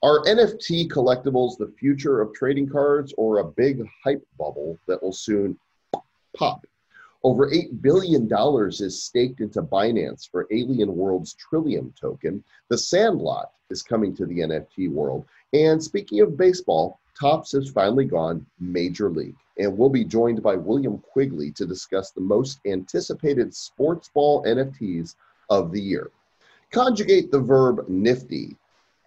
Are NFT collectibles the future of trading cards or a big hype bubble that will soon pop? Over $8 billion is staked into Binance for Alien World's Trillium token. The Sandlot is coming to the NFT world. And speaking of baseball, Topps has finally gone major league. And we'll be joined by William Quigley to discuss the most anticipated sports ball NFTs of the year. Conjugate the verb nifty.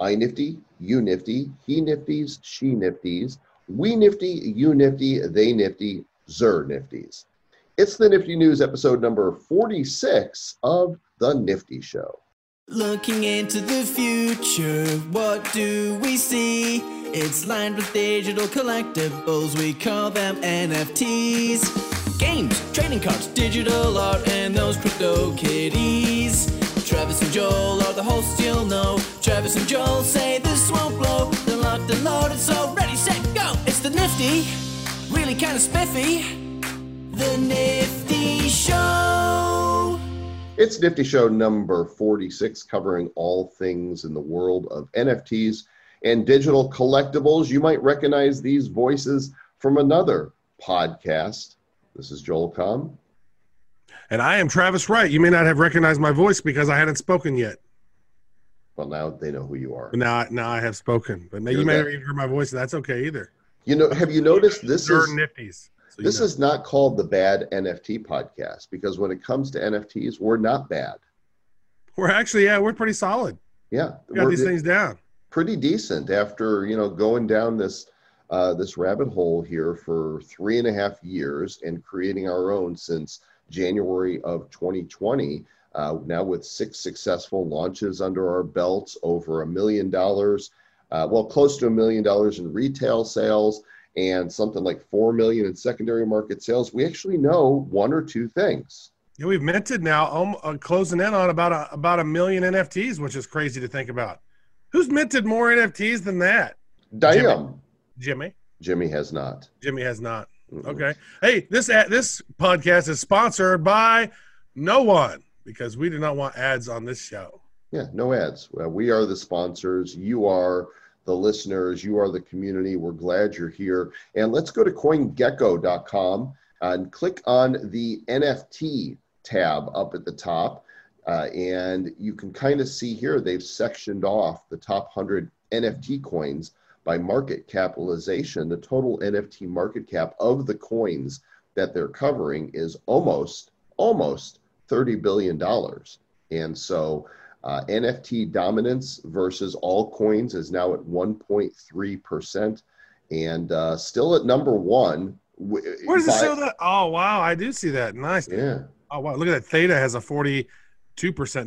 I nifty, you nifty, he nifties, she nifties, we nifty, you nifty, they nifty, zer nifties. It's the Nifty News episode number 46 of The Nifty Show. Looking into the future, what do we see? It's lined with digital collectibles, we call them NFTs. Games, trading cards, digital art, and those crypto kitties. Travis and Joel are the hosts you'll know. Travis and Joel say this won't blow. They're locked and loaded, so ready, set, go! It's the Nifty, really kind of spiffy. The Nifty Show. It's Nifty Show number 46, covering all things in the world of NFTs and digital collectibles. You might recognize these voices from another podcast. This is Joel Comm. And I am Travis Wright. You may not have recognized my voice because I hadn't spoken yet. Well, now they know who you are. But now, now I have spoken. But now you may not even hear my voice. That's okay either. You know, have you noticed this is nifties? So this know. is not called the bad NFT podcast because when it comes to NFTs, we're not bad. We're actually, yeah, we're pretty solid. Yeah, we got these things down. Pretty decent after you know going down this uh, this rabbit hole here for three and a half years and creating our own since January of 2020. Uh, now with six successful launches under our belts, over a million dollars, uh, well, close to a million dollars in retail sales and something like 4 million in secondary market sales, we actually know one or two things. Yeah, we've minted now, um, uh, closing in on about a, about a million NFTs, which is crazy to think about. Who's minted more NFTs than that? Jimmy. Jimmy. Jimmy has not. Jimmy has not. Okay. Hey, this this podcast is sponsored by no one because we do not want ads on this show. Yeah, no ads. Well, we are the sponsors. You are the listeners. You are the community. We're glad you're here. And let's go to coingecko.com and click on the NFT tab up at the top. Uh, and you can kind of see here they've sectioned off the top 100 NFT coins by market capitalization. The total NFT market cap of the coins that they're covering is almost, almost $30 billion. And so uh, NFT dominance versus all coins is now at 1.3%. And uh, still at number one. Where does it show that? Oh, wow. I do see that. Nice. Yeah. Oh, wow. Look at that. Theta has a 42%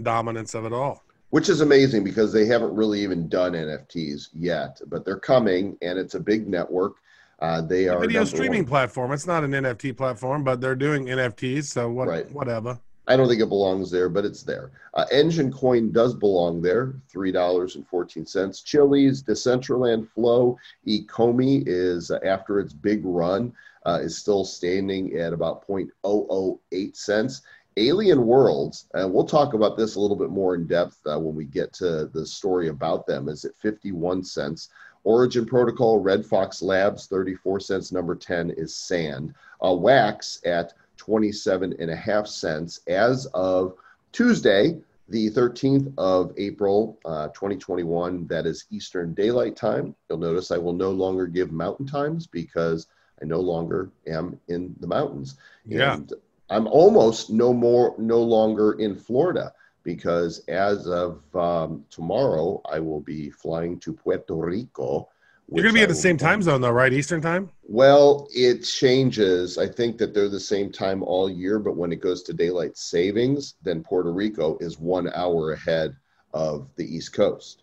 dominance of it all. Which is amazing because they haven't really even done NFTs yet, but they're coming and it's a big network. Uh, they are a video streaming one. platform. It's not an NFT platform, but they're doing NFTs. So what, right. whatever. I don't think it belongs there, but it's there. Uh, Enjin Coin does belong there, three dollars and fourteen cents. Chiliz, Decentraland Flow, Ecomi is uh, after its big run uh, is still standing at about 0.008 cents. Alien Worlds, and we'll talk about this a little bit more in depth uh, when we get to the story about them, is at 51 cents. Origin Protocol, Red Fox Labs, 34 cents. Number 10 is Sand. Uh, Wax at 27 and a half cents as of Tuesday, the 13th of April, uh, 2021. That is Eastern Daylight Time. You'll notice I will no longer give mountain times because I no longer am in the mountains. Yeah. And I'm almost no more, no longer in Florida because as of um, tomorrow, I will be flying to Puerto Rico you're going to be at the same time zone, though, right? Eastern time? Well, it changes. I think that they're the same time all year, but when it goes to daylight savings, then Puerto Rico is one hour ahead of the East Coast.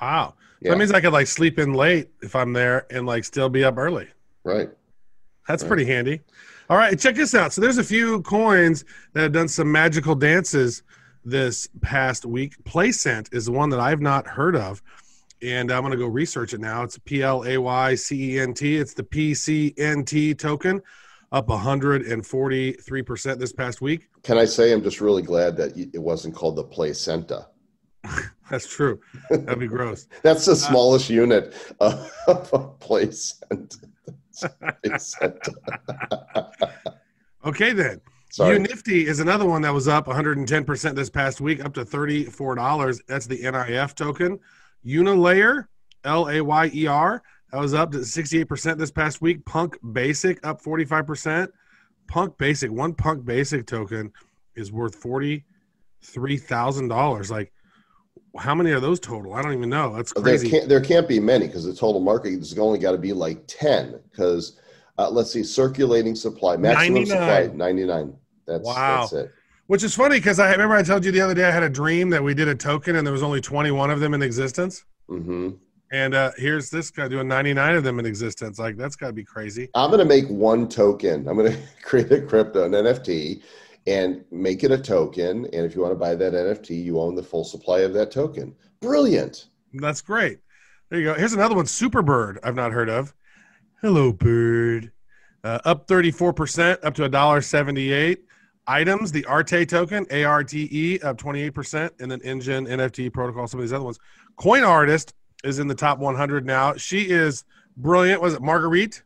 Wow. Yeah. That means I could like sleep in late if I'm there and like still be up early. Right. That's right. pretty handy. All right, check this out. So there's a few coins that have done some magical dances this past week. PlayCent is the one that I've not heard of and I'm going to go research it now. It's P L A Y C E N T. It's the PCNT token, up 143% this past week. Can I say I'm just really glad that it wasn't called the placenta? That's true. That'd be gross. That's the smallest uh, unit of, a place. okay, then. Sorry. Nifty is another one that was up 110% this past week, up to $34. That's the NIF token. Unilayer, L A Y E R, that was up to 68% this past week. Punk Basic up 45%. Punk Basic, one Punk Basic token is worth $43,000. Like, how many are those total? I don't even know. That's crazy. There can't, there can't be many because the total market has only got to be like 10 because uh, let's see, circulating supply, maximum 99. supply, 99. That's, wow. that's it. Which is funny because I remember I told you the other day I had a dream that we did a token and there was only 21 of them in existence. Mm-hmm. And uh, here's this guy doing 99 of them in existence. Like, that's got to be crazy. I'm going to make one token. I'm going to create a crypto, an NFT, and make it a token. And if you want to buy that NFT, you own the full supply of that token. Brilliant. That's great. There you go. Here's another one Superbird, I've not heard of. Hello, Bird. Uh, up 34%, up to $1.78. Items, the Arte token, ARTE, up 28%. And then Enjin, NFT, Protocol, some of these other ones. Coin Artist is in the top 100 now. She is brilliant. Was it Marguerite?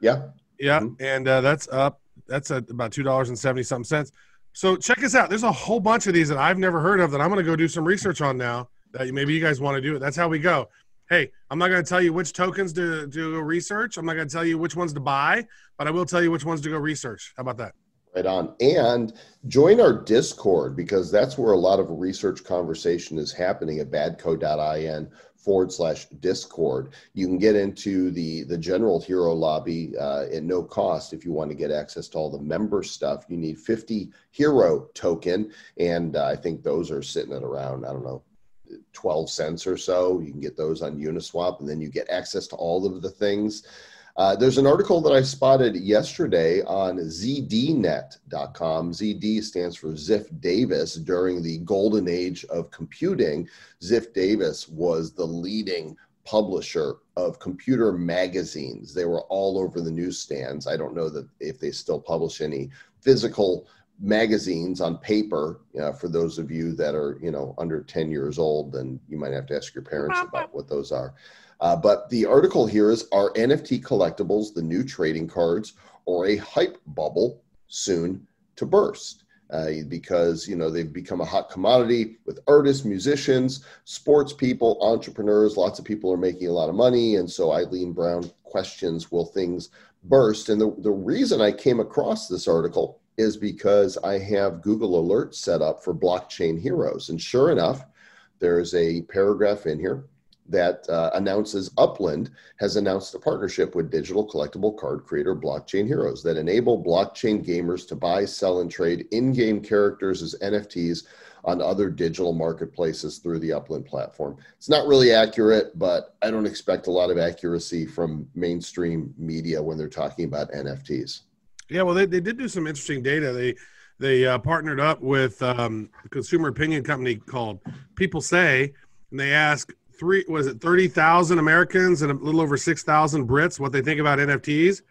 Yeah. Yeah. Mm-hmm. And uh, that's up. That's at about two dollars and seventy something cents. So check us out. There's a whole bunch of these that I've never heard of that I'm going to go do some research on now that maybe you guys want to do it. That's how we go hey, I'm not going to tell you which tokens to, do research. I'm not going to tell you which ones to buy, but I will tell you which ones to go research. How about that? Right on. And join our Discord because that's where a lot of research conversation is happening at badco.in forward slash discord you can get into the the general hero lobby uh, at no cost if you want to get access to all the member stuff you need 50 hero token and uh, i think those are sitting at around i don't know 12 cents or so. You can get those on Uniswap, and then you get access to all of the things. Uh, there's an article that I spotted yesterday on ZDNet.com. ZD stands for Ziff Davis. During the golden age of computing, Ziff Davis was the leading publisher of computer magazines. They were all over the newsstands. I don't know that if they still publish any physical magazines on paper uh, for those of you that are you know under 10 years old then you might have to ask your parents about what those are uh, but the article here is are nft collectibles the new trading cards or a hype bubble soon to burst? Uh, because you know they've become a hot commodity with artists musicians sports people entrepreneurs. Lots of people are making a lot of money. And so eileen brown questions will things burst? And the, the reason i came across this article is because I have Google Alerts set up for blockchain heroes. And sure enough, there's a paragraph in here that uh, announces Upland has announced a partnership with digital collectible card creator Blockchain Heroes that enable blockchain gamers to buy, sell, and trade in game characters as NFTs on other digital marketplaces through the Upland platform. It's not really accurate, but I don't expect a lot of accuracy from mainstream media when they're talking about NFTs. Yeah, well, they, they did do some interesting data. They they uh, partnered up with um, a consumer opinion company called People Say, and they asked three was it thirty thousand Americans and a little over six thousand Brits what they think about NFTs.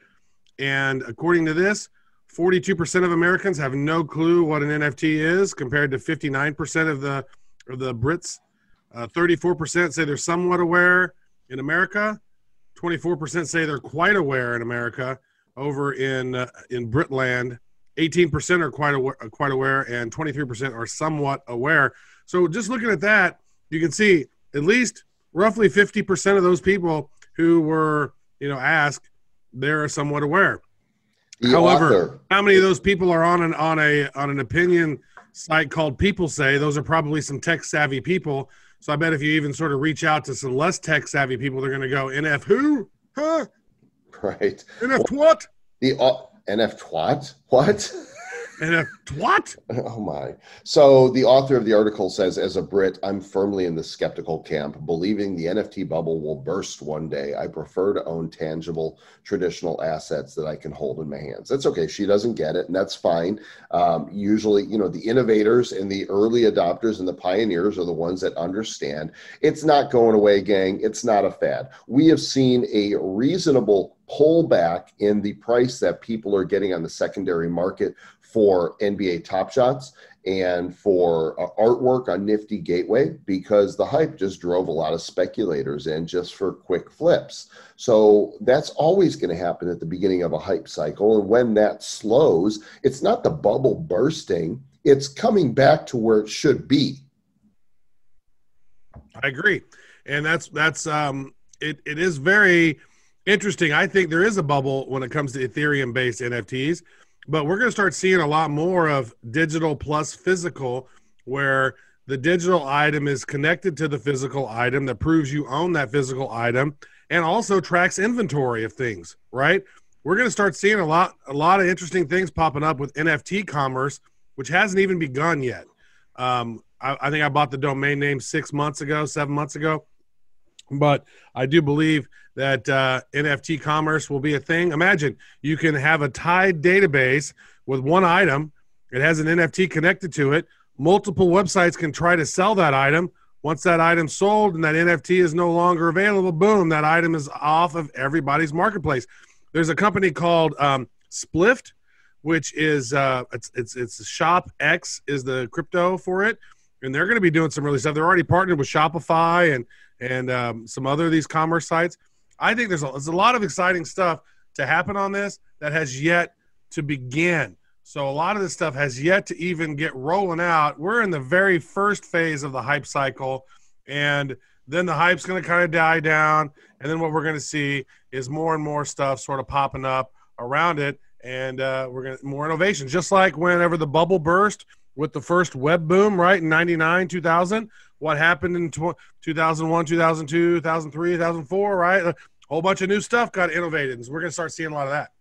And according to this, forty-two percent of Americans have no clue what an NFT is, compared to fifty-nine percent of the of the Brits. Uh, thirty-four percent say they're somewhat aware in America. Twenty-four percent say they're quite aware in America over in uh, in Britland, 18% are quite aware, quite aware, and 23% are somewhat aware. So just looking at that, you can see at least roughly 50% of those people who were you know asked they're somewhat aware. The However, author. how many of those people are on an on a on an opinion site called People Say? Those are probably some tech savvy people. So I bet if you even sort of reach out to some less tech savvy people, they're going to go NF who? Huh? Right. NF what? The uh, NF twat? What? NF twat? Oh my. So the author of the article says, as a Brit, I'm firmly in the skeptical camp, believing the NFT bubble will burst one day. I prefer to own tangible, traditional assets that I can hold in my hands. That's okay. She doesn't get it, and that's fine. Um, usually, you know, the innovators and the early adopters and the pioneers are the ones that understand it's not going away, gang. It's not a fad. We have seen a reasonable pullback in the price that people are getting on the secondary market for NBA Top Shots and for uh, artwork on Nifty Gateway because the hype just drove a lot of speculators in just for quick flips. So that's always going to happen at the beginning of a hype cycle. And when that slows, it's not the bubble bursting, it's coming back to where it should be. I agree. And that's, that's, um, it, it is very interesting. I think there is a bubble when it comes to Ethereum based NFTs but we're going to start seeing a lot more of digital plus physical, where the digital item is connected to the physical item that proves you own that physical item and also tracks inventory of things, right? We're going to start seeing a lot a lot of interesting things popping up with NFT commerce, which hasn't even begun yet. Um, I, I think I bought the domain name six months ago, seven months ago, but I do believe that uh, NFT commerce will be a thing. Imagine you can have a tied database with one item, it has an NFT connected to it. Multiple websites can try to sell that item. Once that item's sold and that NFT is no longer available, boom, that item is off of everybody's marketplace. There's a company called um, Splift, which is uh, it's it's it's Shop X is the crypto for it, and they're going to be doing some really stuff. They're already partnered with Shopify and and um, some other of these commerce sites. I think there's a, there's a lot of exciting stuff to happen on this that has yet to begin. So a lot of this stuff has yet to even get rolling out. We're in the very first phase of the hype cycle, and then the hype's going to kind of die down, and then what we're going to see is more and more stuff sort of popping up around it, and uh, we're going to more innovation. Just like whenever the bubble burst with the first web boom, right in '99, 2000 what happened in 2001, 2002, 2003, 2004, right? A whole bunch of new stuff got innovated. So we're going to start seeing a lot of that.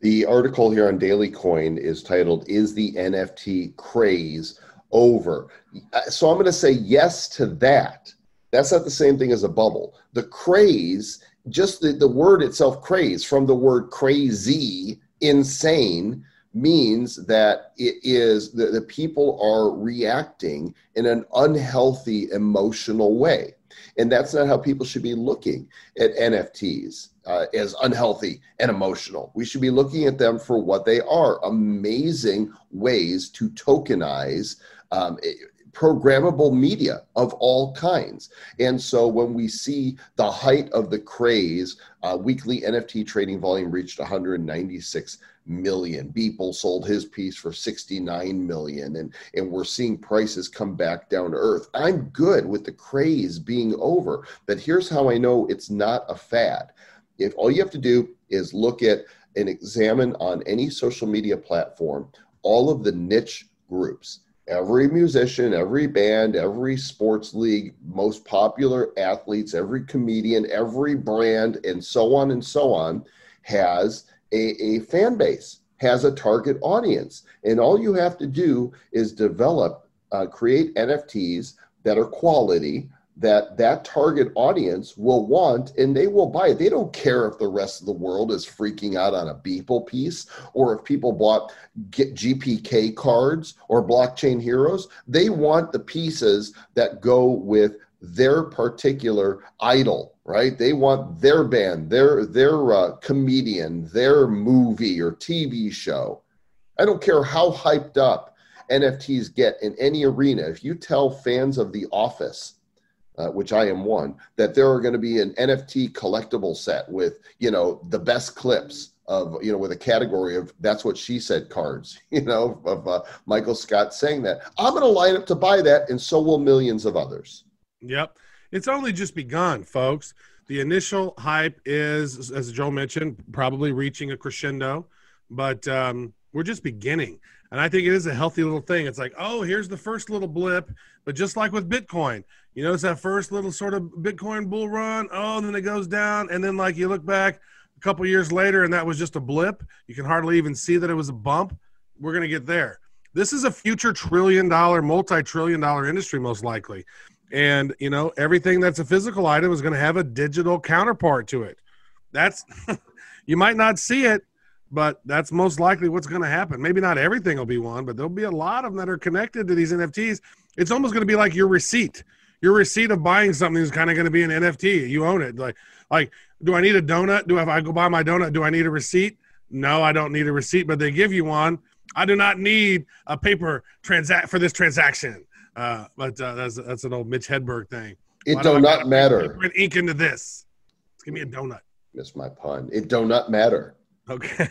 The article here on Daily Coin is titled Is the NFT Craze Over? Uh, so I'm going to say yes to that. That's not the same thing as a bubble. The craze, just the, the word itself, craze, from the word crazy, insane, means that it is that the people are reacting in an unhealthy emotional way and that's not how people should be looking at nfts uh, as unhealthy and emotional we should be looking at them for what they are amazing ways to tokenize um, programmable media of all kinds. And so when we see the height of the craze, uh, weekly NFT trading volume reached 196 million. Beeple sold his piece for 69 million, and, and we're seeing prices come back down to earth. I'm good with the craze being over, but here's how I know it's not a fad. If all you have to do is look at and examine on any social media platform all of the niche groups every musician, every band, every sports league, most popular athletes, every comedian, every brand, and so on and so on has a, a fan base, has a target audience. And all you have to do is develop, uh, create NFTs that are quality that that target audience will want and they will buy it. They don't care if the rest of the world is freaking out on a Beeple piece or if people bought GPK cards or blockchain heroes. They want the pieces that go with their particular idol, right? They want their band, their their uh, comedian, their movie or TV show. I don't care how hyped up NFTs get in any arena. If you tell fans of The Office uh, which I am one, that there are going to be an NFT collectible set with, you know, the best clips of, you know, with a category of that's what she said cards, you know, of uh, Michael Scott saying that. I'm going to line up to buy that, and so will millions of others. Yep. It's only just begun, folks. The initial hype is, as Joe mentioned, probably reaching a crescendo, but um, we're just beginning. And I think it is a healthy little thing. It's like, oh, here's the first little blip. But just like with Bitcoin, you it's that first little sort of Bitcoin bull run. Oh, and then it goes down. And then, like, you look back a couple years later and that was just a blip. You can hardly even see that it was a bump. We're going to get there. This is a future trillion dollar, multi trillion dollar industry, most likely. And, you know, everything that's a physical item is going to have a digital counterpart to it. That's, you might not see it, but that's most likely what's going to happen. Maybe not everything will be one, but there'll be a lot of them that are connected to these NFTs. It's almost going to be like your receipt. your receipt of buying something is kind of going to be an NFT. You own it. Like, like, do I need a donut? Do I, if I go buy my donut, do I need a receipt? No, I don't need a receipt, but they give you one. I do not need a paper transact for this transaction. Uh, but uh, that's that's an old Mitch Hedberg thing. It Why do not matter. Put ink into this. give me a donut. Miss my pun. It do not matter. Okay.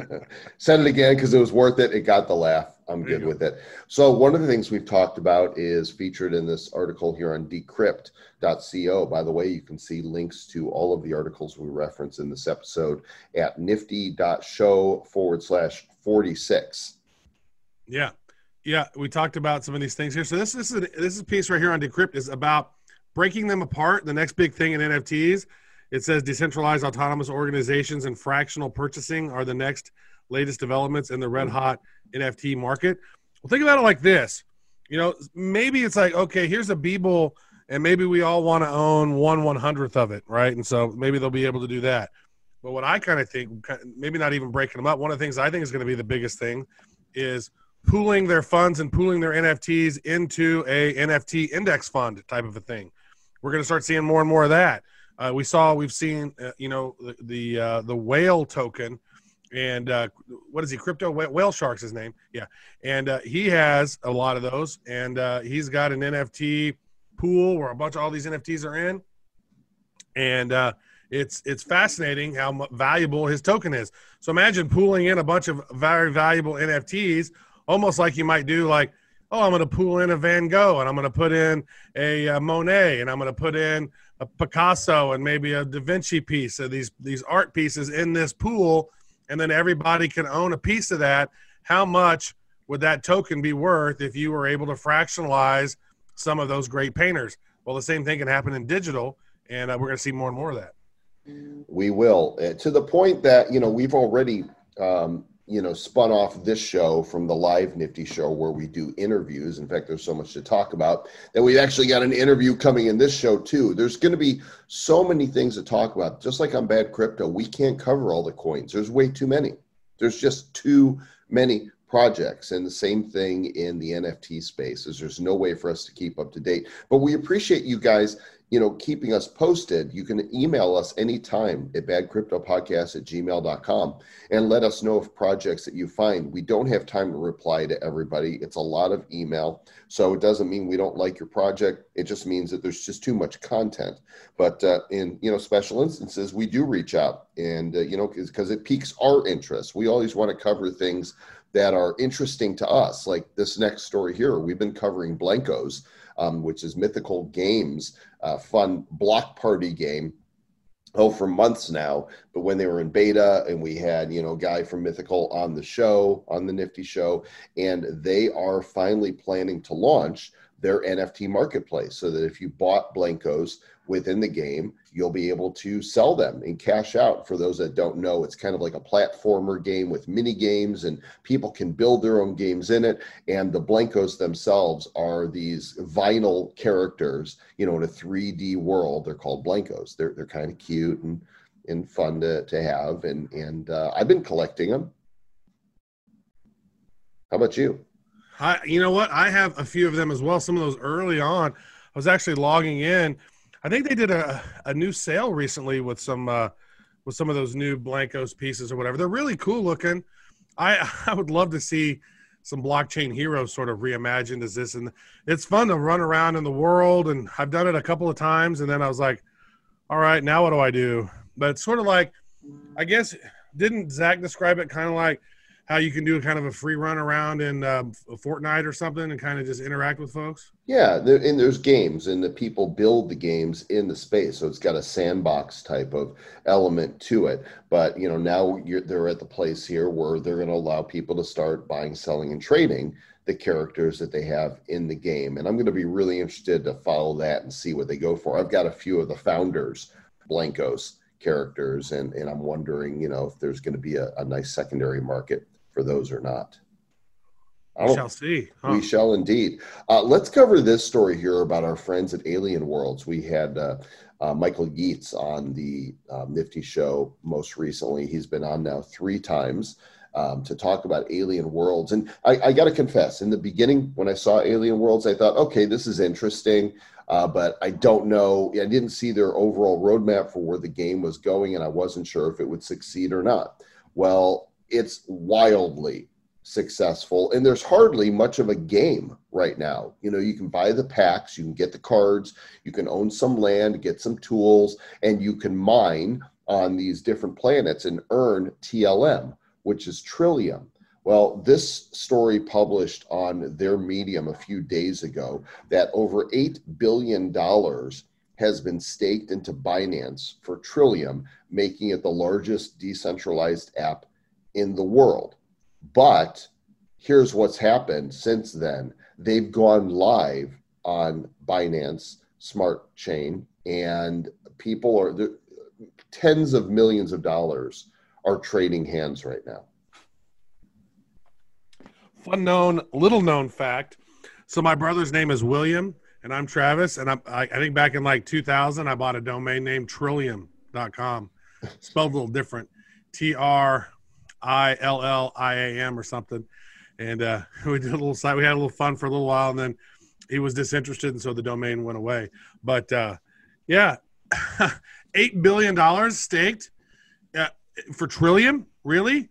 Said it again because it was worth it. It got the laugh. I'm there good with it. So one of the things we've talked about is featured in this article here on decrypt.co. By the way, you can see links to all of the articles we reference in this episode at nifty.show forward slash 46. Yeah. Yeah. We talked about some of these things here. So this, this is this is a piece right here on Decrypt is about breaking them apart. The next big thing in NFTs it says decentralized autonomous organizations and fractional purchasing are the next latest developments in the red mm. hot NFT market. Well, think about it like this. You know, maybe it's like, okay, here's a Beeple, and maybe we all want to own one one hundredth of it, right? And so maybe they'll be able to do that. But what I kind of think, maybe not even breaking them up, one of the things I think is going to be the biggest thing is pooling their funds and pooling their NFTs into a NFT index fund type of a thing. We're going to start seeing more and more of that. Uh, we saw, we've seen, uh, you know, the the, uh, the whale token, and uh, what is he? Crypto whale sharks, his name, yeah. And uh, he has a lot of those, and uh, he's got an NFT pool where a bunch of all these NFTs are in, and it's it's fascinating how valuable his token is. So imagine pooling in a bunch of very valuable NFTs, almost like you might do like oh, I'm going to pool in a Van Gogh and I'm going to put in a, a Monet and I'm going to put in a Picasso and maybe a Da Vinci piece of these these art pieces in this pool, and then everybody can own a piece of that. How much would that token be worth if you were able to fractionalize some of those great painters? Well, the same thing can happen in digital, and uh, we're going to see more and more of that. We will, uh, to the point that you know we've already um, you know spun off this show from the live nifty show where we do interviews. In fact there's so much to talk about that we've actually got an interview coming in this show too. There's going to be so many things to talk about. Just like on bad crypto we can't cover all the coins. There's way too many. There's just too many projects. And the same thing in the nft space is there's no way for us to keep up to date. But we appreciate you guys you know, keeping us posted, you can email us anytime at badcryptopodcast at gmail.com and let us know of projects that you find. We don't have time to reply to everybody. It's a lot of email. So it doesn't mean we don't like your project. It just means that there's just too much content. But uh, in, you know, special instances, we do reach out and, uh, you know, because it piques our interest. We always want to cover things that are interesting to us. Like this next story here, we've been covering Blankos um, which is Mythical Games, uh, fun block party game. Oh, for months now, but when they were in beta, and we had you know guy from Mythical on the show, on the Nifty show, and they are finally planning to launch their NFT marketplace, so that if you bought Blankos within the game, you'll be able to sell them and cash out. For those that don't know, it's kind of like a platformer game with mini games, and people can build their own games in it. And the Blankos themselves are these vinyl characters, you know, in a 3D world. They're called Blankos. They're they're kind of cute and and fun to, to have. And and uh, I've been collecting them. How about you? I, you know what? I have a few of them as well. Some of those early on. I was actually logging in I think they did a, a new sale recently with some uh, with some of those new Blankos pieces or whatever. They're really cool looking. I I would love to see some blockchain heroes sort of reimagined as this, and it's fun to run around in the world. And I've done it a couple of times, and then I was like, all right, now what do I do? But it's sort of like, I guess, didn't Zach describe it kind of like how you can do kind of a free run around in um, Fortnite or something and kind of just interact with folks? Yeah, there, and there's games, and the people build the games in the space, so it's got a sandbox type of element to it. But you know, now they're at the place here where they're going to allow people to start buying, selling, and trading the characters that they have in the game. And I'm going to be really interested to follow that and see what they go for. I've got a few of the founders, Blankos characters, and and I'm wondering, you know, if there's going to be a, a nice secondary market for those or not. We shall see. Huh? We shall indeed. Uh, let's cover this story here about our friends at Alien Worlds. We had uh, uh, Michael Yeats on the um, Nifty Show most recently. He's been on now three times. um, to talk about alien worlds. And I, I got to confess, in the beginning, when I saw Alien Worlds, I thought, okay, this is interesting. Uh, but I don't know. I didn't see their overall roadmap for where the game was going, and I wasn't sure if it would succeed or not. Well, it's wildly successful, and there's hardly much of a game right now. You know, you can buy the packs, you can get the cards, you can own some land, get some tools, and you can mine on these different planets and earn TLM, which is Trillium. Well, this story published on their medium a few days ago that over $8 billion has been staked into Binance for Trillium, making it the largest decentralized app in the world. But here's what's happened since then they've gone live on Binance Smart Chain, and people are tens of millions of dollars are trading hands right now fun known, little known fact. So my brother's name is William, and I'm Travis. And I'm, I, I think back in like 2000, I bought a domain name Trilliam.com, spelled a little different, T R I L L I A M or something. And uh, we did a little site. We had a little fun for a little while, and then he was disinterested, and so the domain went away. But uh, yeah, eight billion dollars staked uh, for Trillium, really?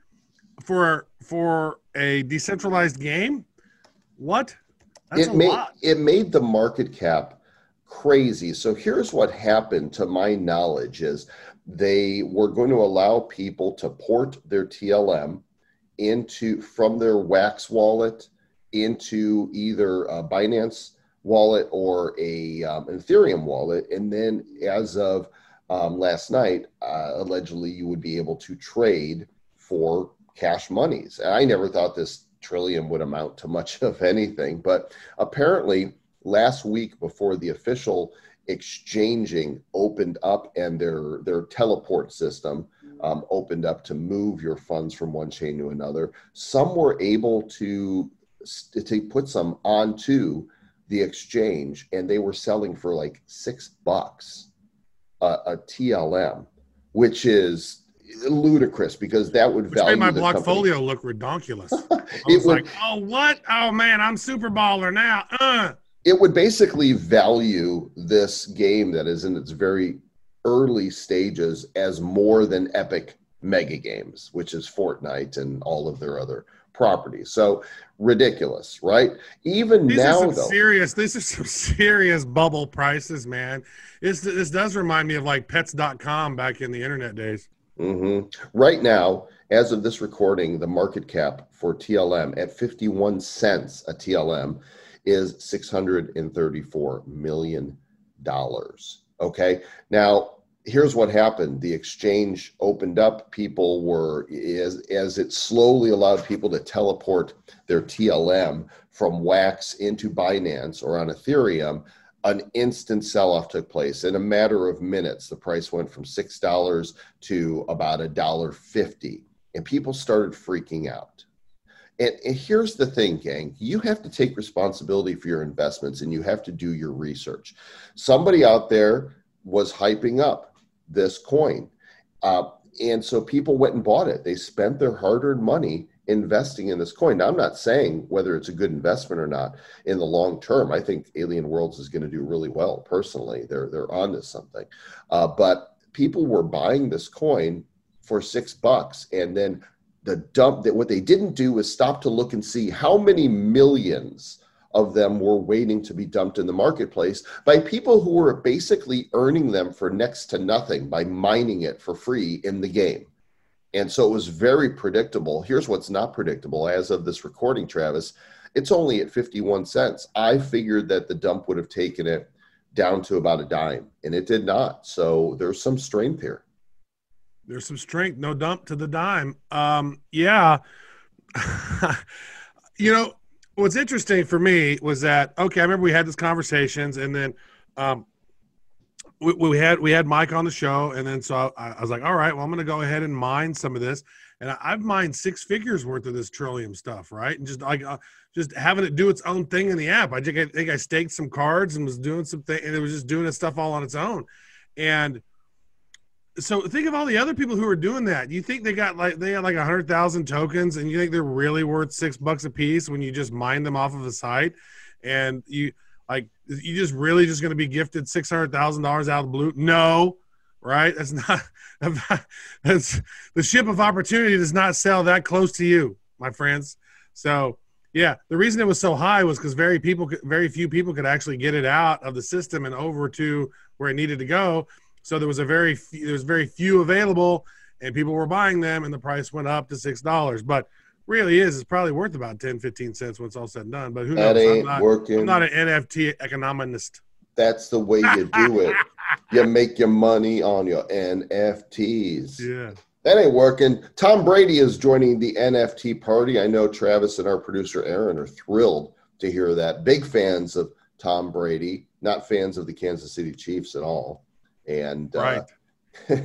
For for a decentralized game? What? That's it made lot. it made the market cap crazy. So here's what happened to my knowledge is they were going to allow people to port their TLM into from their Wax wallet into either a Binance wallet or a um, Ethereum wallet, and then as of um, last night, uh, allegedly you would be able to trade for cash monies. And I never thought this trillion would amount to much of anything, but apparently last week before the official exchanging opened up and their their teleport system um, opened up to move your funds from one chain to another. Some were able to to put some onto the exchange, and they were selling for like six bucks a, a TLM, which is ludicrous because that would Which value made my blockfolio look redonkulous. I was would, like, oh, what? Oh, man, I'm super baller now. Uh. It would basically value this game that is in its very early stages as more than epic mega games, which is Fortnite and all of their other properties. So ridiculous, right? Even these now, are though, serious. These are some serious bubble prices, man. This this does remind me of like Pets.com back in the internet days. Mm-hmm. Right now, as of this recording, the market cap for TLM at 51 cents a TLM is $634 million. Okay. Now, here's what happened the exchange opened up people were as as it slowly allowed people to teleport their tlm from wax into binance or on ethereum an instant sell-off took place in a matter of minutes the price went from six dollars to about a dollar fifty and people started freaking out and, and, here's the thing gang you have to take responsibility for your investments and you have to do your research somebody out there was hyping up this coin uh, and so people went and bought it they spent their hard-earned money investing in this coin. Now, I'm not saying whether it's a good investment or not in the long term. I think Alien Worlds is going to do really well. Personally, they're they're onto something. Uh, but people were buying this coin for six bucks, and then the dump that what they didn't do was stop to look and see how many millions of them were waiting to be dumped in the marketplace by people who were basically earning them for next to nothing by mining it for free in the game. And so it was very predictable. Here's what's not predictable as of this recording, Travis. It's only at 51 cents. I figured that the dump would have taken it down to about a dime, and it did not. So there's some strength here. There's some strength, no dump to the dime. Um, yeah. you know, what's interesting for me was that, okay, I remember we had these conversations, and then um, we, we, had we had Mike on the show, and then so I, I was like, all right, well, I'm going to go ahead and mine some of this, and I, have mined six figures worth of this Trillium stuff, right? And just like uh, just having it do its own thing in the app. I think I, think I staked some cards and was doing some thing, and it was just doing its stuff all on its own, and so think of all the other people who are doing that. You think they got like they had like a hundred thousand tokens, and you think they're really worth six bucks a piece when you just mine them off of the site, and you like you just really just going to be gifted six hundred thousand dollars out of the blue? No, right? That's not that's the ship of opportunity does not sail that close to you, my friends. So yeah, the reason it was so high was because very people, very few people could actually get it out of the system and over to where it needed to go. So there was a very few, there was very few available, and people were buying them, and the price went up to six dollars. But really is it's probably worth about 10 15 cents when it's all said and done but who That knows ain't I'm, not, working. I'm not an nft economist That's the way you do it. you make your money on your NFTs. yeah That ain't working. Tom Brady is joining the NFT party. I know Travis and our producer Aaron are thrilled to hear that. Big fans of Tom Brady, not fans of the Kansas City Chiefs at all. And right uh,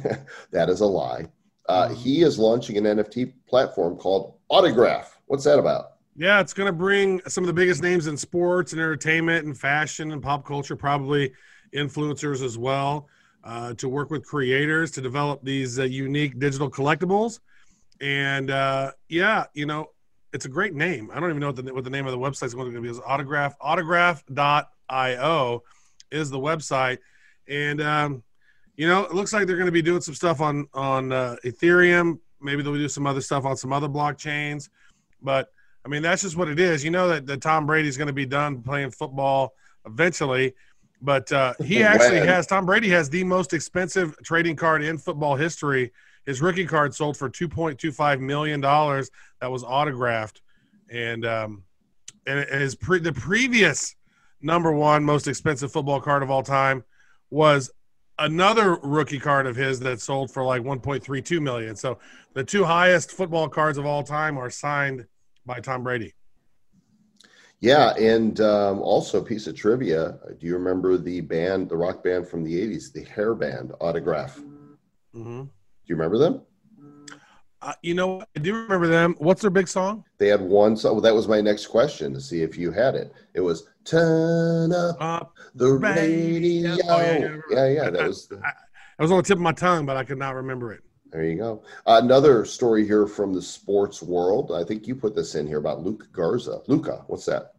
that is a lie. Uh, Mhm. He is launching an NFT platform called Autograph. What's that about? Yeah, it's going to bring some of the biggest names in sports and entertainment and fashion and pop culture, probably influencers as well, uh, to work with creators to develop these uh, unique digital collectibles. And uh, yeah, you know, it's a great name. I don't even know what the, what the name of the website is going to be. Is autograph autograph.io is the website, and um, you know, it looks like they're going to be doing some stuff on on uh, Ethereum. Maybe they'll do some other stuff on some other blockchains, but I mean, that's just what it is. You know that, that Tom Brady's going to be done playing football eventually, but uh, he actually has Tom Brady has the most expensive trading card in football history. His rookie card sold for two point two five million dollars. That was autographed, and um, and his pre- the previous number one most expensive football card of all time was another rookie card of his that sold for like 1.32 million. So the two highest football cards of all time are signed by Tom Brady. Yeah, and um, also a piece of trivia. Do you remember the band, the rock band from the '80s, the Hair Band? Autograph. Do Mm-hmm. you remember them? Uh, you know, I do remember them. What's their big song? They had one song. Well, that was my next question to see if you had it. It was "Turn Up Up. the Radio." Radio." Oh, yeah, yeah, yeah, yeah. That was. The, I was on the tip of my tongue, but I could not remember it. there you go. Another story here from the sports world. I think you put this in here about Luke Garza. Luka, what's that?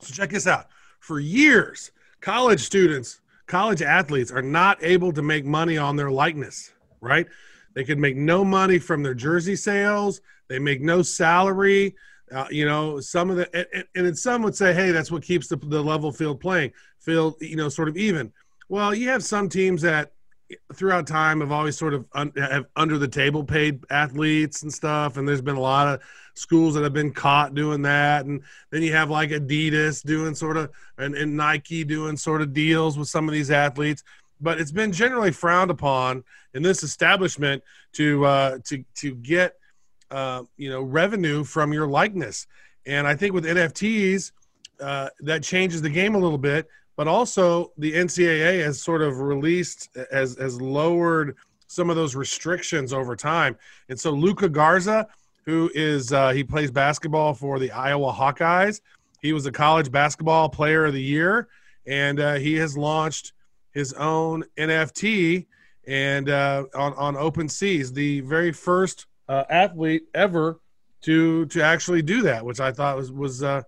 So check this out. For years, college students, college athletes are not able to make money on their likeness, right? They could make no money from their jersey sales. They make no salary. Uh, you know, some of the and, and- some would say, "Hey, that's what keeps the, the level field playing field, you know, sort of even." Well, you have some teams that throughout time have always sort of un, have under the table paid athletes and stuff, and there's been a lot of schools that have been caught doing that, and then you have like Adidas doing sort of and, and Nike doing sort of deals with some of these athletes. But it's been generally frowned upon in this establishment to uh, to to get uh, you know revenue from your likeness. And I think with NFTs, uh, that changes the game a little bit. But also the NCAA has sort of released has has lowered some of those restrictions over time. And so Luka Garza, who is uh, he plays basketball for the Iowa Hawkeyes. He was a college basketball player of the year, and uh, he has launched his own NFT and uh, on on Open Seas, the very first uh, athlete ever to to actually do that, which I thought was was uh,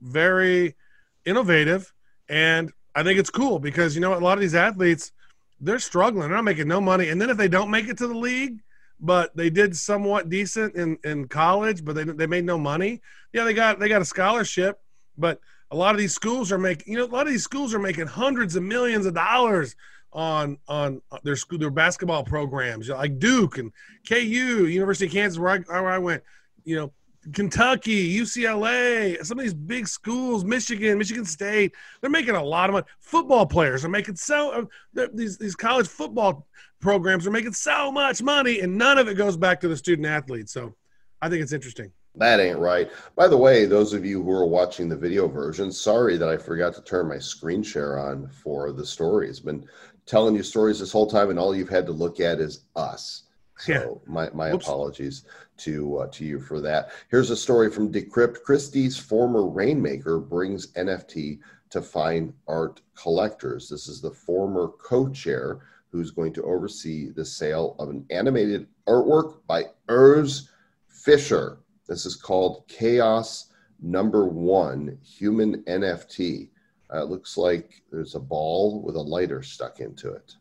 very innovative, and I think it's cool because you know a lot of these athletes they're struggling, they're not making no money, and then if they don't make it to the league, but they did somewhat decent in in college, but they they made no money. Yeah, they got they got a scholarship, but a lot of these schools are making you know a lot of these schools are making hundreds of millions of dollars on on their school their basketball programs like Duke and KU, University of Kansas, where I, where I went, you know, Kentucky, UCLA, some of these big schools, Michigan, Michigan State, they're making a lot of money. Football players are making so uh, these these college football programs are making so much money, and none of it goes back to the student athletes. So, I think it's interesting. That ain't right. By the way, those of you who are watching the video version, sorry that I forgot to turn my screen share on for the stories. Been telling you stories this whole time, and all you've had to look at is us. So my, my apologies to uh, to you for that. Here's a story from Decrypt. Christie's former rainmaker brings NFT to fine art collectors. This is the former co chair who's going to oversee the sale of an animated artwork by Urs Fischer. This is called Chaos Number One Human NFT. Uh, it looks like there's a ball with a lighter stuck into it.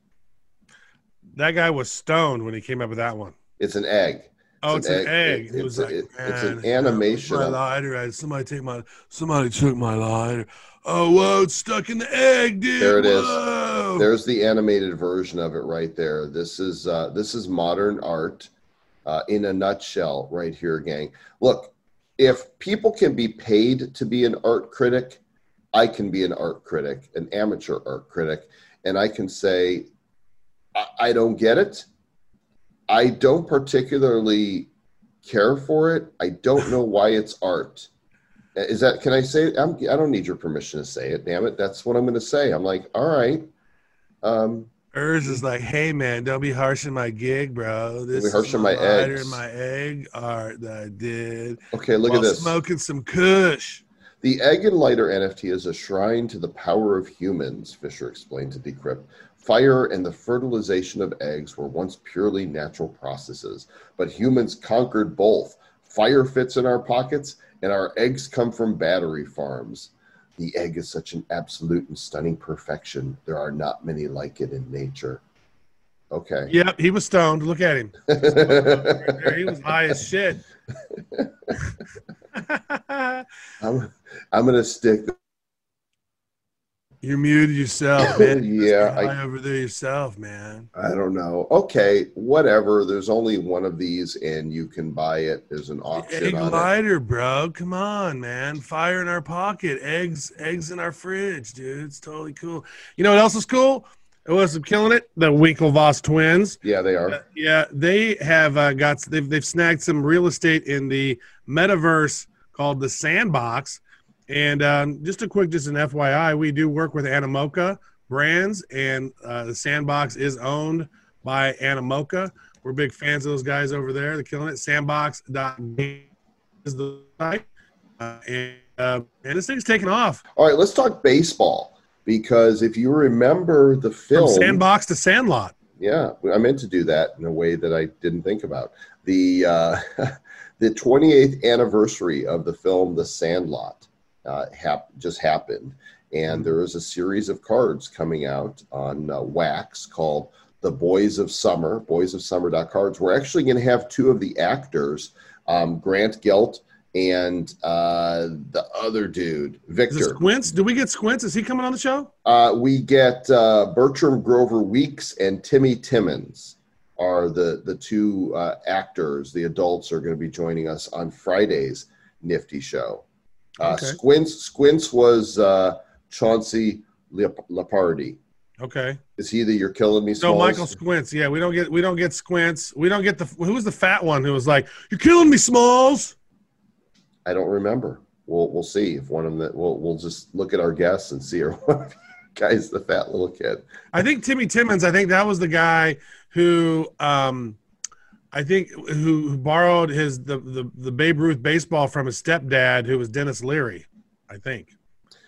That guy was stoned when he came up with that one. It's an egg. Oh, it's, an egg. It, it's, was a- like, it- it's an animation My lighter. I- Somebody take my. Somebody took my lighter. Oh, whoa! It's stuck in the egg, dude. There it is. Whoa. There's the animated version of it right there. This is uh, this is modern art uh, in a nutshell, right here, gang. Look, if people can be paid to be an art critic, I can be an art critic, an amateur art critic, and I can say, I, I don't get it. I don't particularly care for it. I don't know why it's art. Is that? Can I say? I'm, I don't need your permission to say it. Damn it! That's what I'm going to say. I'm like, all right. Um, Urs is like, hey man, don't be harsh on my gig, bro. This be harsh is my lighter eggs." and my egg art that I did. okay, look at this. Smoking some Kush. The Egg and Lighter NFT is a shrine to the power of humans, Fischer explained to Decrypt. Fire and the fertilization of eggs were once purely natural processes, but humans conquered both. Fire fits in our pockets, and our eggs come from battery farms. The egg is such an absolute and stunning perfection. There are not many like it in nature. Okay. Yep, he was stoned. Look at him. He was high as shit. I'm, I'm going to stick. You muted yourself, man. Yeah, I- over there yourself, man. I don't know. Okay, whatever. There's only one of these, and you can buy it. There's an auction Egg on it. lighter, bro. Come on, man. Fire in our pocket. Eggs, eggs in our fridge, dude. It's totally cool. You know what else is cool? It was killing it. The Winklevoss twins. Yeah, they Uh, are. yeah, they have uh, got they've they've snagged some real estate in the metaverse called the Sandbox. And um, just a quick, just an FYI, we do work with Animoca brands, and uh, the Sandbox is owned by Animoca. We're big fans of those guys over there. They're killing it. Sandbox.game is the site, uh, and uh, and this thing's taking off All right, let's talk baseball because if you remember the from film, Sandbox to Sandlot. yeah, I meant to do that in a way that I didn't think about. The uh, the 28th anniversary of the film The Sandlot uh, hap- just happened, and there is a series of cards coming out on uh, Wax called The Boys of Summer. Boys of Summer cards. We're actually going to have two of the actors, um, Grant Gelt and uh, the other dude, Victor. Squints? Do we get Squints? Is he coming on the show? Uh, we get uh, Bertram Grover Weeks and Timmy Timmons are the the two uh, actors. The adults are going to be joining us on Friday's Nifty Show. Uh, Okay. Squints Squints was uh, Chauncey Leopardi. Okay. Is he the You're Killing Me? No, Michael Squints. Yeah, we don't get we don't get Squints. We don't get the who was the fat one who was like, "You're killing me, Smalls." I don't remember. We'll we'll see if one of them. We'll we'll just look at our guests and see. Or one of guys, the fat little kid. I think Timmy Timmons. I think that was the guy who, um, I think who, who borrowed his the, the the Babe Ruth baseball from his stepdad, who was Denis Leary. I think.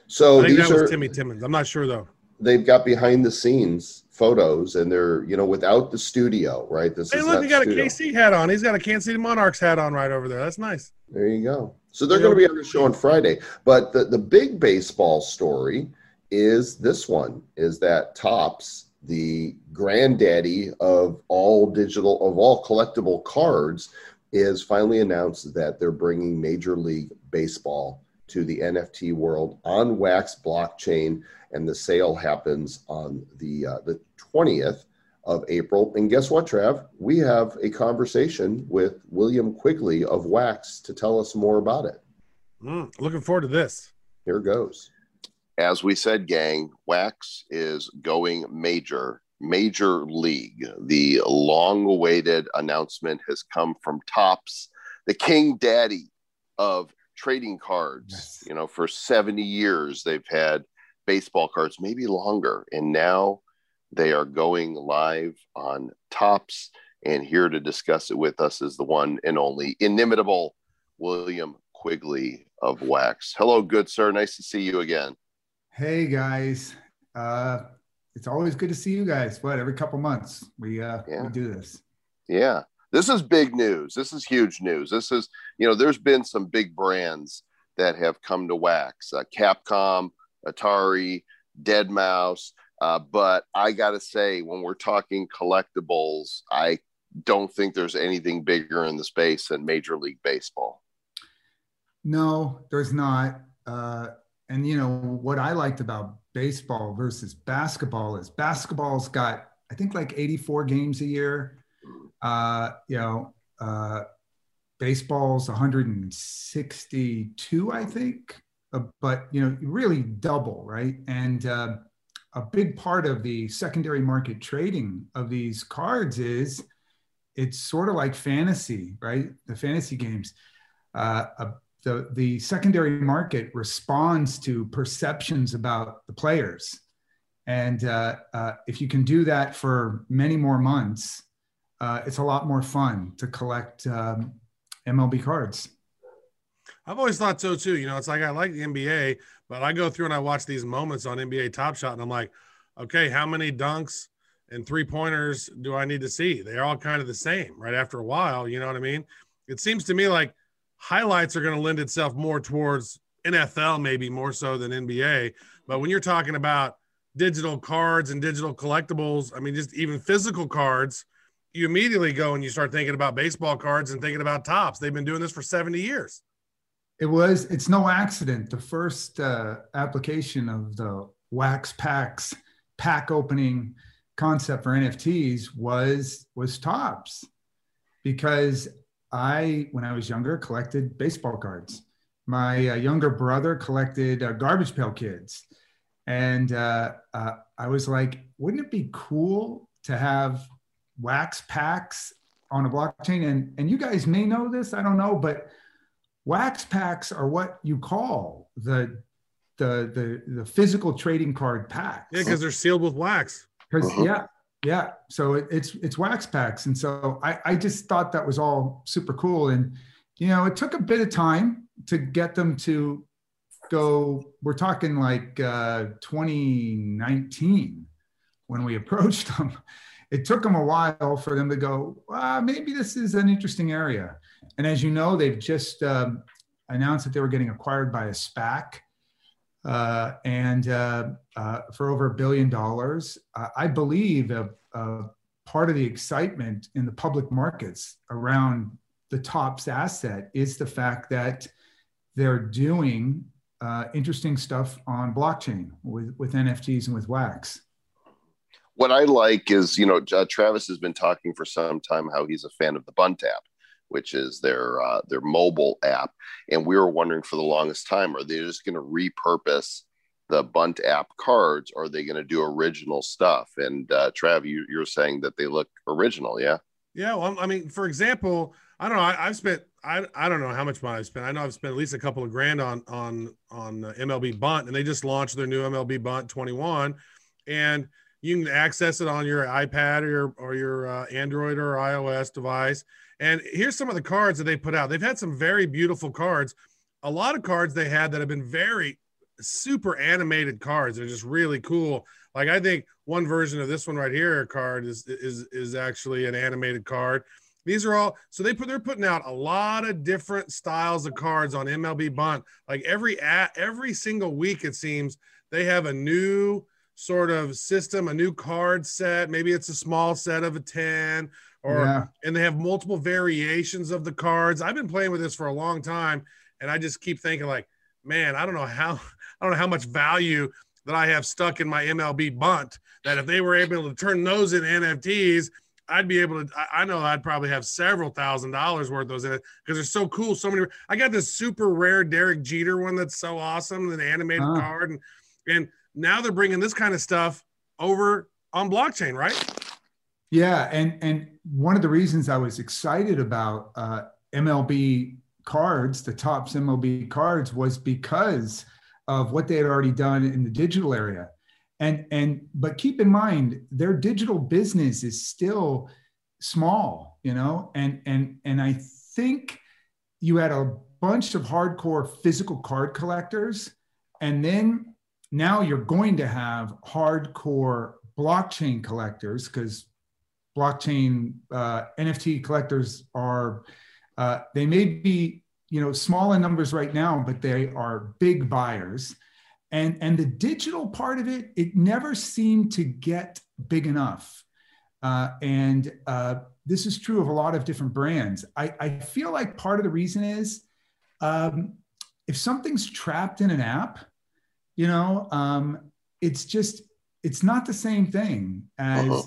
So I think these that was are Timmy Timmons. I'm not sure though. they've got behind the scenes photos and they're you know without the studio right this Hey, is look, he got studio. a KC hat on. He's got a Kansas City Monarchs hat on right over there. That's nice. there you go so they're going to be on the show on friday but the, the big baseball story is this one is that Topps the granddaddy of all digital of all collectible cards is finally announced that they're bringing major league baseball to the nft world on wax blockchain and the sale happens on the uh, the 20th of April. And guess what, Trav? We have a conversation with William Quigley of Wax to tell us more about it. Mm, looking forward to this. Here goes. As we said, gang, Wax is going major, major league. The long awaited announcement has come from Topps, the king daddy of trading cards. Yes. You know, for 70 years, they've had baseball cards, maybe longer. And now they are going live on Topps. And here to discuss it with us is the one and only inimitable William Quigley of Wax. Hello, good sir. Nice to see you again. Hey guys, uh, it's always good to see you guys. What every couple months we uh, Yeah. we do this. Yeah. This is big news. This is huge news. This is, you know, there's been some big brands that have come to wax uh, Capcom, Atari, deadmau5. Uh, but I got to say, when we're talking collectibles, I don't think there's anything bigger in the space than Major League Baseball. No, there's not. Uh, and you know what I liked about baseball versus basketball is basketball's got I think like 84 games a year. Uh, you know, uh, baseball's 162, I think. Uh, but you know, really double, right? And uh, a big part of the secondary market trading of these cards is it's sort of like fantasy, right? The fantasy games. Uh, a the, the secondary market responds to perceptions about the players. And uh, uh, if you can do that for many more months, uh, it's a lot more fun to collect um, MLB cards. I've always thought so too. You know, it's like I like the NBA, but I go through and I watch these moments on NBA Top Shot, and I'm like, okay, how many dunks and three pointers do I need to see? They're all kind of the same, right? After a while, you know what I mean? It seems to me like highlights are going to lend itself more towards NFL, maybe more so than NBA. But when you're talking about digital cards and digital collectibles, I mean, just even physical cards, you immediately go and you start thinking about baseball cards and thinking about Topps. They've been doing this for 70 years. It was, it's no accident. The first uh, application of the wax packs, pack opening concept for NFTs was was Topps because I, when I was younger, collected baseball cards. My uh, younger brother collected uh, Garbage Pail Kids. And uh, uh, I was like, wouldn't it be cool to have wax packs on a blockchain? And, and you guys may know this, I don't know, but wax packs are what you call the, the, the, the physical trading card packs. Yeah, because they're sealed with wax. Because yeah, yeah. So it, it's it's wax packs, and so I I just thought that was all super cool, and you know it took a bit of time to get them to go. We're talking like uh, 2019 when we approached them. It took them a while for them to go. Ah, maybe this is an interesting area, and as you know, they've just um, announced that they were getting acquired by a SPAC uh, and uh, uh, for over a billion dollars. I believe a, a part of the excitement in the public markets around the Topps asset is the fact that they're doing uh, interesting stuff on blockchain with, with NFTs and with Wax. What I like is, you know, uh, Travis has been talking for some time how he's a fan of the Bunt app, which is their uh, their mobile app, and we were wondering for the longest time, are they just going to repurpose the Bunt app cards, or are they going to do original stuff? And uh, Trav, you, you're saying that they look original, yeah? Yeah, well, I mean, for example, I don't know. I, I've spent I, I don't know how much money I've spent. I know I've spent at least a couple of grand on on on MLB Bunt, and they just launched their new MLB Bunt 21, and you can access it on your iPad or your or your uh, Android or iOS device. And here's some of the cards that they put out. They've had some very beautiful cards. A lot of cards they had that have been very super animated cards. They're just really cool. Like I think one version of this one right here card is is is actually an animated card. These are all so they put they're putting out a lot of different styles of cards on MLB Bunt. Like every at every single week it seems they have a new sort of system, a new card set. Maybe it's a small set of a 10 or Yeah. and they have multiple variations of the cards. I've been playing with this for a long time and I just keep thinking like, man, I don't know how I don't know how much value that I have stuck in my MLB bunt that if they were able to turn those into NFTs, I'd be able to. I- I know I'd probably have several thousand dollars worth of those in it because they're so cool. So many. I got this super rare Derek Jeter one that's so awesome, an animated card, and and now they're bringing this kind of stuff over on blockchain, right? Yeah, and and one of the reasons I was excited about uh, MLB cards, the Topps MLB cards, was because of what they had already done in the digital area, and and but keep in mind their digital business is still small, you know, and and and I think you had a bunch of hardcore physical card collectors, and then now you're going to have hardcore blockchain collectors because blockchain uh, NFT collectors are uh, they may be you know small in numbers right now, but they are big buyers. And and the digital part of it, it never seemed to get big enough. Uh, and uh, this is true of a lot of different brands. I, I feel like part of the reason is um, if something's trapped in an app, you know, um, it's just it's not the same thing as uh-huh.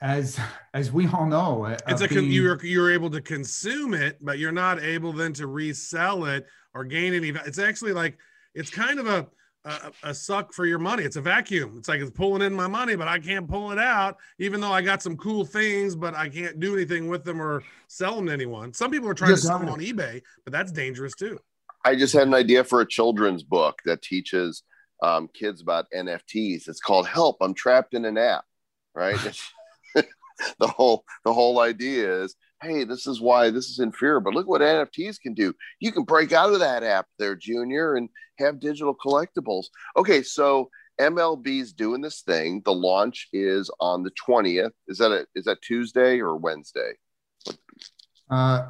as as we all know. Uh, it's a being, you're you're able to consume it, but you're not able then to resell it or gain any. It's actually like it's kind of a a, a, suck for your money. It's a vacuum. It's like it's pulling in my money, but I can't pull it out, even though I got some cool things, but I can't do anything with them or sell them to anyone. Some people are trying to sell them on eBay, but that's dangerous too. I just had an idea for a children's book that teaches um, kids about NFTs. It's called "Help! I'm Trapped in an App." Right. the whole the whole idea is, hey, this is why this is inferior, but look what NFTs can do. You can break out of that app there, Junior, and have digital collectibles. Okay, so MLB's doing this thing. The launch is on the twentieth. Is that a, is that Tuesday or Wednesday? Uh,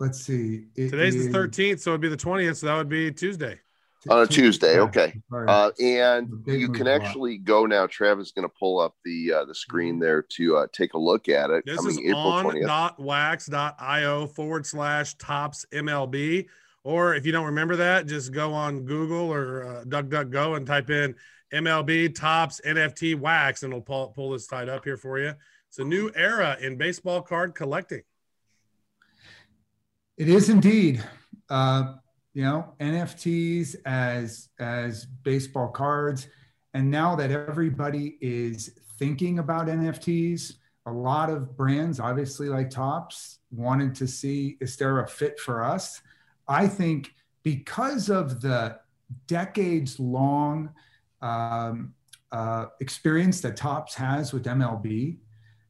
let's see. It Today's is... the thirteenth, so it'd be the twentieth. So that would be Tuesday on a Tuesday. Okay, uh, and you can actually go now. Travis is going to pull up the uh, the screen mm-hmm. there to uh, take a look at it. This Coming is April on dot wax dot io forward slash Topps MLB. Or if you don't remember that, just go on Google or uh, DuckDuckGo and type in MLB Topps NFT Wax, and it'll pull, pull this tied up here for you. It's a new era in baseball card collecting. It is indeed. Uh, you know nfts as as baseball cards. And now that everybody is thinking about nfts a lot of brands obviously like Topps wanted to see is there a fit for us. I think because of the decades long um, uh, experience that Topps has with mlb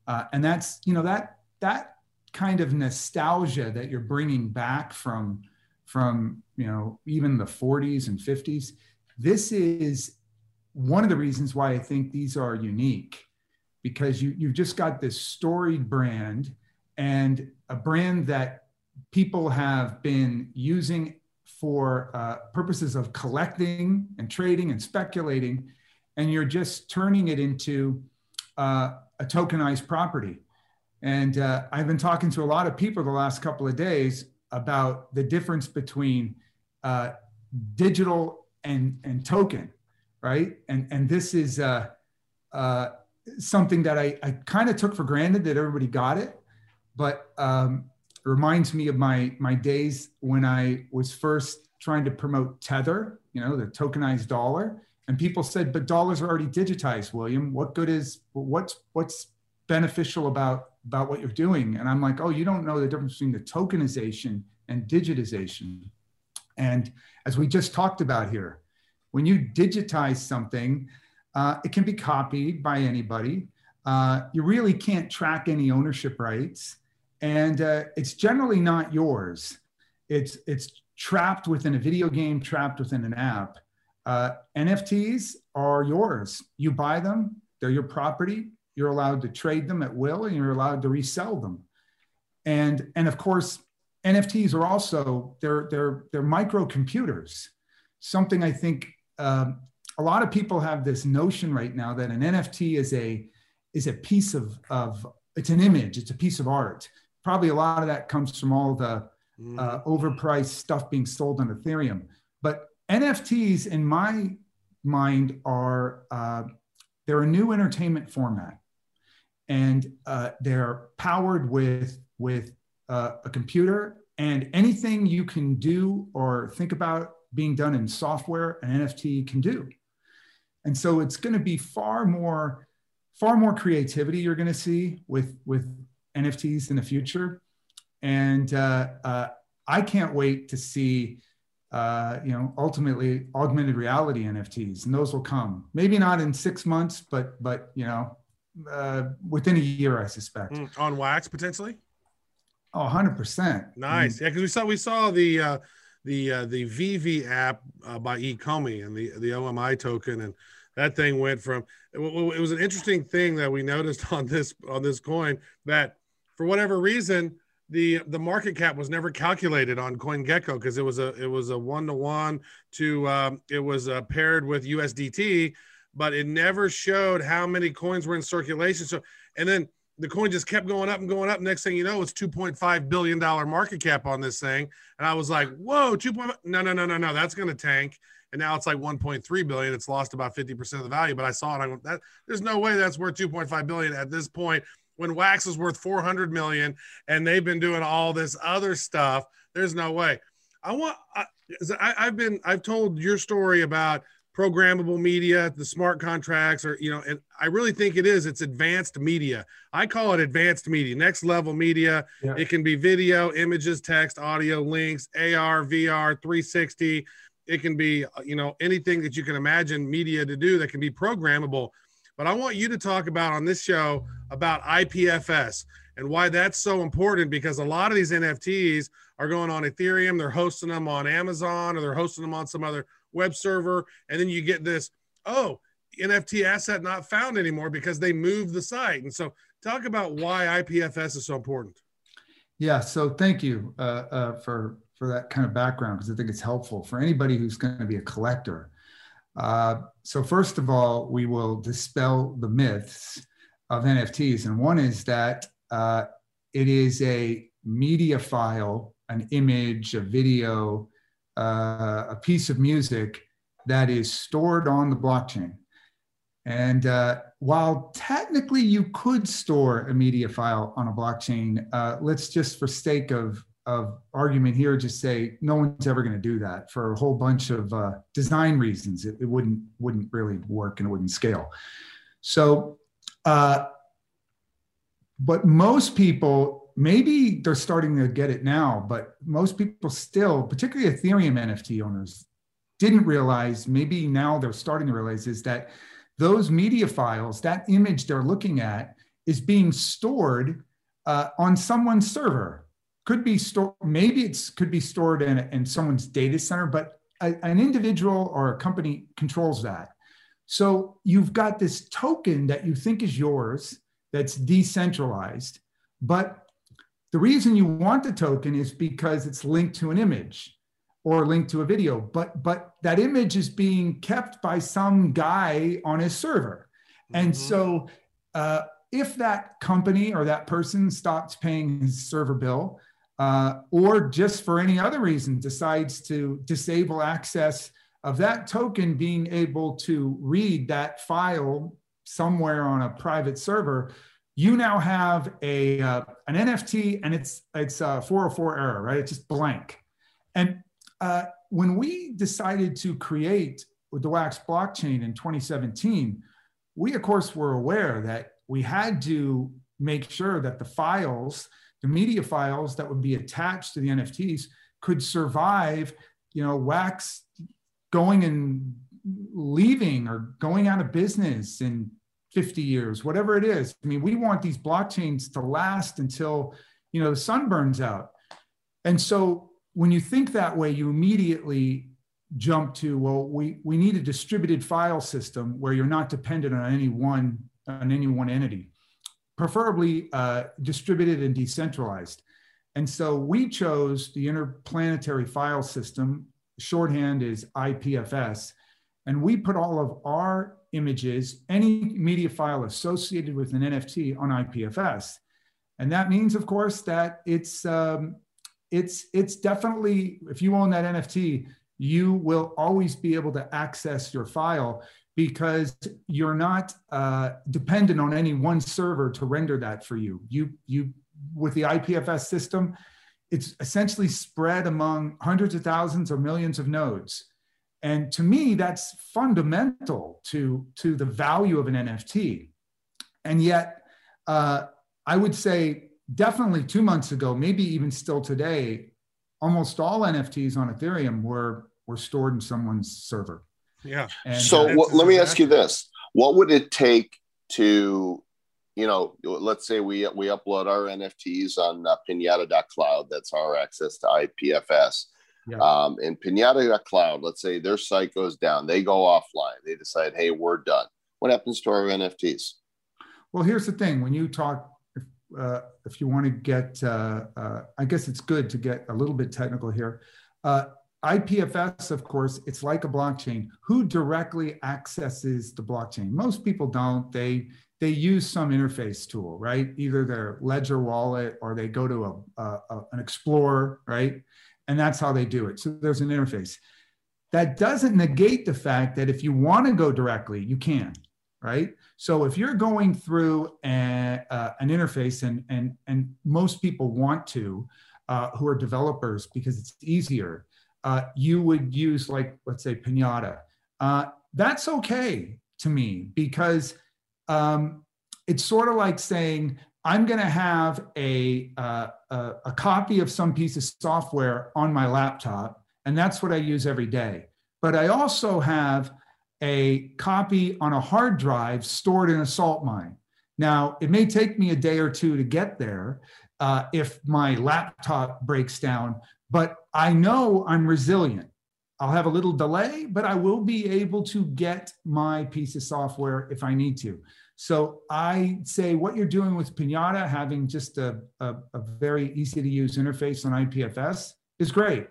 uh, and that's you know that that kind of nostalgia that you're bringing back from from you know even the 40s and 50s this is one of the reasons why i think these are unique because you, you've just got this storied brand and a brand that people have been using for uh, purposes of collecting and trading and speculating and you're just turning it into uh, a tokenized property. And uh, i've been talking to a lot of people the last couple of days about the difference between uh, digital and, and token, right? And, and this is uh, uh, something that I, I kind of took for granted that everybody got it, but um, it reminds me of my, my days when I was first trying to promote Tether, you know, the tokenized dollar. And people said, but dollars are already digitized, William. What good is, what's, what's beneficial about about what you're doing. And I'm like, oh, you don't know the difference between the tokenization and digitization. And as we just talked about here, when you digitize something, uh, it can be copied by anybody. Uh, you really can't track any ownership rights, and uh, it's generally not yours. It's it's trapped within a video game, trapped within an app. Uh, NFTs are yours. You buy them; they're your property. You're allowed to trade them at will and you're allowed to resell them. And, and of course, NFTs are also, they're, they're, they're microcomputers. Something I think um, a lot of people have this notion right now that an NFT is a, is a piece of, of, it's an image, it's a piece of art. Probably a lot of that comes from all the uh, overpriced stuff being sold on Ethereum. But NFTs, in my mind, are uh, they're a new entertainment format and uh, they're powered with with uh, a computer and anything you can do or think about being done in software an nft can do and so it's going to be far more far more creativity you're going to see with with nfts in the future and uh, uh, i can't wait to see uh, you know ultimately augmented reality nfts and those will come maybe not in six months but but you know uh, within a year, I suspect. Mm, on wax potentially. Oh, 100 percent. Nice. Yeah, because we saw we saw the uh, the uh, the VeVe app uh, by Ecomi and the the OMI token, and that thing went from it, it was an interesting thing that we noticed on this on this coin that for whatever reason the the market cap was never calculated on CoinGecko because it was a it was a one to one to um, it was uh, paired with USDT, but it never showed how many coins were in circulation. So and then the coin just kept going up and going up. Next thing you know, it's two point five billion dollar market cap on this thing, and I was like, "Whoa, two point no no no no no, that's going to tank." And now it's like 1.3 billion. It's lost about 50% of the value. But I saw it. I went, that there's no way that's worth 2.5 billion at this point when Wax is worth 400 million and they've been doing all this other stuff. There's no way. I want, I, have been, I've told your story about programmable media, the smart contracts, or, you know, and I really think it is, it's advanced media. I call it advanced media, next level media. Yeah. It can be video, images, text, audio, links, AR, VR, 360. It can be, uh, you know, anything that you can imagine media to do that can be programmable. But I want you to talk about on this show about IPFS and why that's so important because a lot of these NFTs are going on Ethereum, they're hosting them on Amazon or they're hosting them on some other web server. And then you get this, oh, NFT asset not found anymore because they moved the site. And so, talk about why IPFS is so important. Yeah. So, thank you uh, uh, for for that kind of background because I think it's helpful for anybody who's going to be a collector. Uh, so first of all, we will dispel the myths of NFTs. And one is that uh, it is a media file, an image, a video, uh, a piece of music that is stored on the blockchain. And uh, while technically you could store a media file on a blockchain, uh, let's just for sake of of argument here just say no one's ever going to do that for a whole bunch of uh, design reasons it, it, wouldn't wouldn't really work and it wouldn't scale so uh, but most people maybe they're starting to get it now but most people still particularly ethereum nft owners didn't realize maybe now they're starting to realize is that those media files that image they're looking at is being stored uh, on someone's server could be stored, maybe it's could be stored in, in someone's data center, but a, an individual or a company controls that. So you've got this token that you think is yours that's decentralized, but the reason you want the token is because it's linked to an image or linked to a video, but but that image is being kept by some guy on his server. And mm-hmm. so uh, if that company or that person stops paying his server bill, uh, or just for any other reason decides to disable access of that token being able to read that file somewhere on a private server, you now have a uh, an NFT and it's it's a 404 error, right? It's just blank. And uh, when we decided to create the Wax blockchain in 2017, we of course were aware that we had to make sure that the files the media files that would be attached to the NFTs could survive, you know, wax going and leaving or going out of business in 50 years, whatever it is. I mean, we want these blockchains to last until, you know, the sun burns out. And so when you think that way, you immediately jump to, well, we, we need a distributed file system where you're not dependent on any one on any one entity preferably uh, distributed and decentralized. And so we chose the interplanetary file system, shorthand is IPFS, and we put all of our images, any media file associated with an NFT on IPFS. And that means, of course, that it's um, it's it's definitely if you own that NFT, you will always be able to access your file because you're not uh, dependent on any one server to render that for you. You, you, with the IPFS system, it's essentially spread among hundreds of thousands or millions of nodes. And to me, that's fundamental to, to the value of an NFT. And yet, uh, I would say definitely two months ago, maybe even still today, almost all NFTs on Ethereum were, were stored in someone's server. Yeah. And so uh, let me ask you this: What would it take to, you know, let's say we we upload our NFTs on uh, Pinata.cloud. That's our access to IPFS. Yeah. Um, and Pinata.cloud, let's say their site goes down, they go offline, they decide, hey, we're done. What happens to our NFTs? Well, here's the thing: when you talk, if, uh, if you want to get, uh, uh, I guess it's good to get a little bit technical here. Uh, IPFS, of course, it's like a blockchain. Who directly accesses the blockchain? Most people don't. They they use some interface tool, right? Either their Ledger wallet or they go to a, a, a, an Explorer, right? And that's how they do it. So there's an interface. That doesn't negate the fact that if you want to go directly, you can, right? So if you're going through a, uh, an interface, and and and most people want to, uh, who are developers because it's easier, uh, you would use like let's say Pinata. Uh, that's okay to me because um, it's sort of like saying I'm going to have a, uh, a, a copy of some piece of software on my laptop, and that's what I use every day. But I also have a copy on a hard drive stored in a salt mine. Now, it may take me a day or two to get there uh, if my laptop breaks down, but I know I'm resilient. I'll have a little delay, but I will be able to get my piece of software if I need to. So I say what you're doing with Pinata, having just a, a, a very easy to use interface on IPFS is great.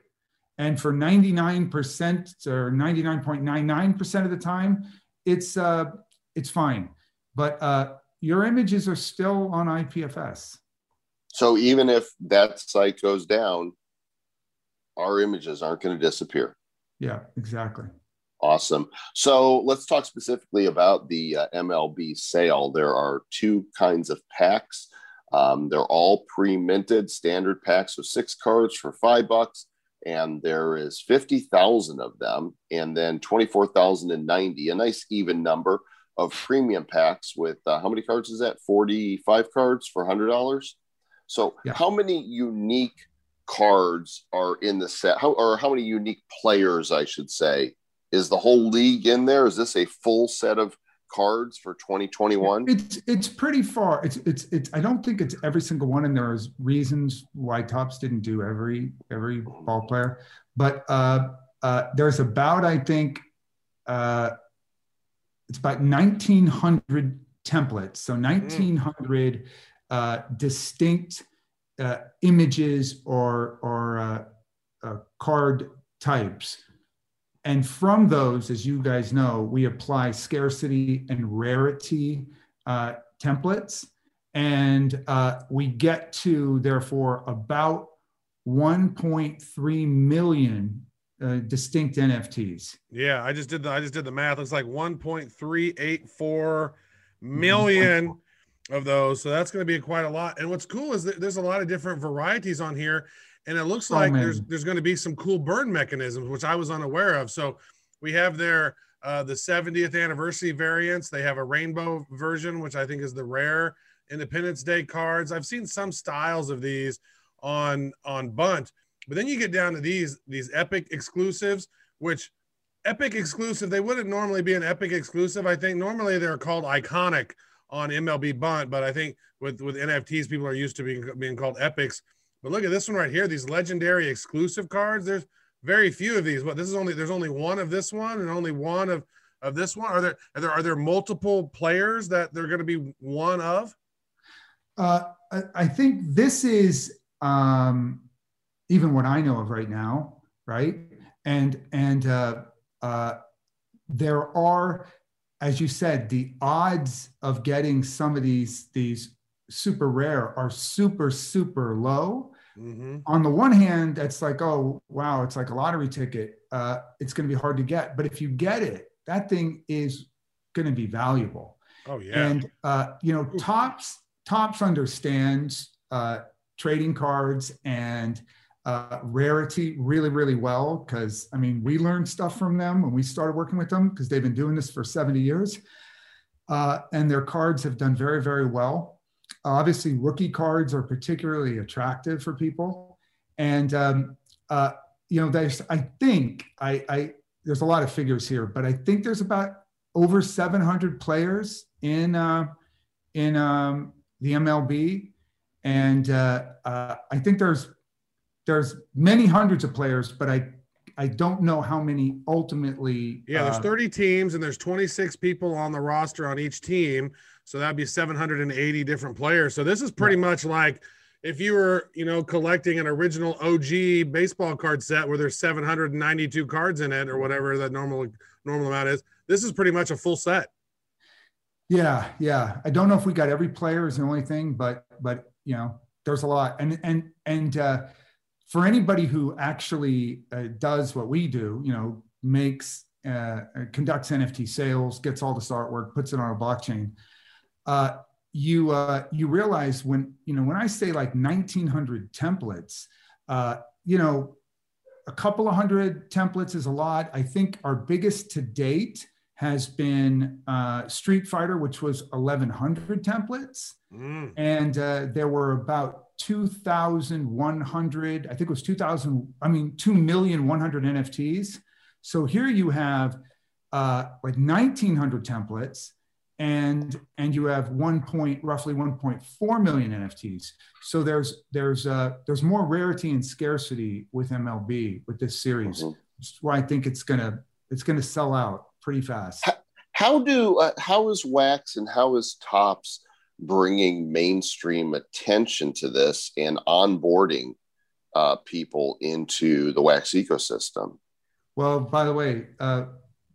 And for 99% or 99.99% of the time, it's, uh, it's fine. But uh, your images are still on IPFS. So even if that site goes down, our images aren't going to disappear. Yeah, exactly. Awesome. So let's talk specifically about the uh, MLB sale. There are two kinds of packs. Um, they're all pre-minted standard packs of six cards for five bucks, and there is fifty thousand of them, and then twenty-four thousand and ninety. A nice even number of premium packs with uh, how many cards is that? Forty-five cards for hundred dollars. So, yeah. how many unique cards are in the set? How or how many unique players, I should say, is the whole league in there? Is this a full set of cards for 2021? It's it's pretty far. It's it's it's. I don't think it's every single one, and there's reasons why Topps didn't do every every ball player, but uh, uh, there's about I think uh, it's about 1,900 templates. So 1,900 mm. uh, distinct uh, images or or uh, uh, card types and from those, as you guys know, we apply scarcity and rarity uh, templates. And uh, we get to, therefore, about 1.3 million uh, distinct NFTs. Yeah, I just did the I just did the math. It's like 1.384 million of those. So that's going to be quite a lot. And what's cool is that there's a lot of different varieties on here and it looks oh, like oh, there's there's going to be some cool burn mechanisms which i was unaware of. So we have their uh, the 70th anniversary variants. They have a rainbow version which i think is the rare independence day cards. I've seen some styles of these on on bunt but then you get down to these these epic exclusives which epic exclusive they wouldn't normally be an epic exclusive. I think normally they're called iconic on mlb bunt but i think with with nfts people are used to being being called epics but look at this one right here. These legendary exclusive cards. There's very few of these. What this is only there's only one of this one and only one of of this one. Are there are there are there multiple players that they're going to be one of? Uh, I, I think this is um, even what I know of right now, right? And and uh, uh, there are, as you said, the odds of getting some of these these super rare are super super low Mm-hmm. On the one hand, it's like, oh, wow, it's like a lottery ticket. Uh, it's going to be hard to get. But if you get it, that thing is going to be valuable. Oh, yeah. And, uh, you know, tops Topps understands uh, trading cards and uh, rarity really, really well. Because, I mean, we learned stuff from them when we started working with them because they've been doing this for 70 years. Uh, and their cards have done very, very well obviously, rookie cards are particularly attractive for people, and um, uh, you know, there's I think I, I there's a lot of figures here, but I think there's about over 700 players in uh, in um, the MLB, and uh, uh, I think there's there's many hundreds of players, but I I don't know how many ultimately. Yeah, there's uh, 30 teams and there's 26 people on the roster on each team. So that'd be 780 different players. So this is pretty much like if you were, you know, collecting an original OG baseball card set where there's 792 cards in it or whatever that normal normal amount is. This is pretty much a full set. Yeah, yeah. I don't know if we got every player is the only thing, but but you know, there's a lot. And and and uh, for anybody who actually uh, does what we do, you know, makes uh, conducts NFT sales, gets all this artwork, puts it on a blockchain. Uh, you uh, you realize when you know when I say like 1,900 templates, uh, you know, a couple of hundred templates is a lot. I think our biggest to date has been uh, Street Fighter, which was 1,100 templates. Mm. And uh, there were about 2,100, I think it was 2,000, I mean, 2,100 NFTs. So here you have uh, like 1,900 templates and and you have one point roughly 1.4 million NFTs. So there's there's uh, there's more rarity and scarcity with MLB with this series. Mhm. That's why I think it's gonna it's gonna sell out pretty fast. How do uh, how is Wax and how is Topps bringing mainstream attention to this and onboarding uh, people into the Wax ecosystem? Well, by the way, uh,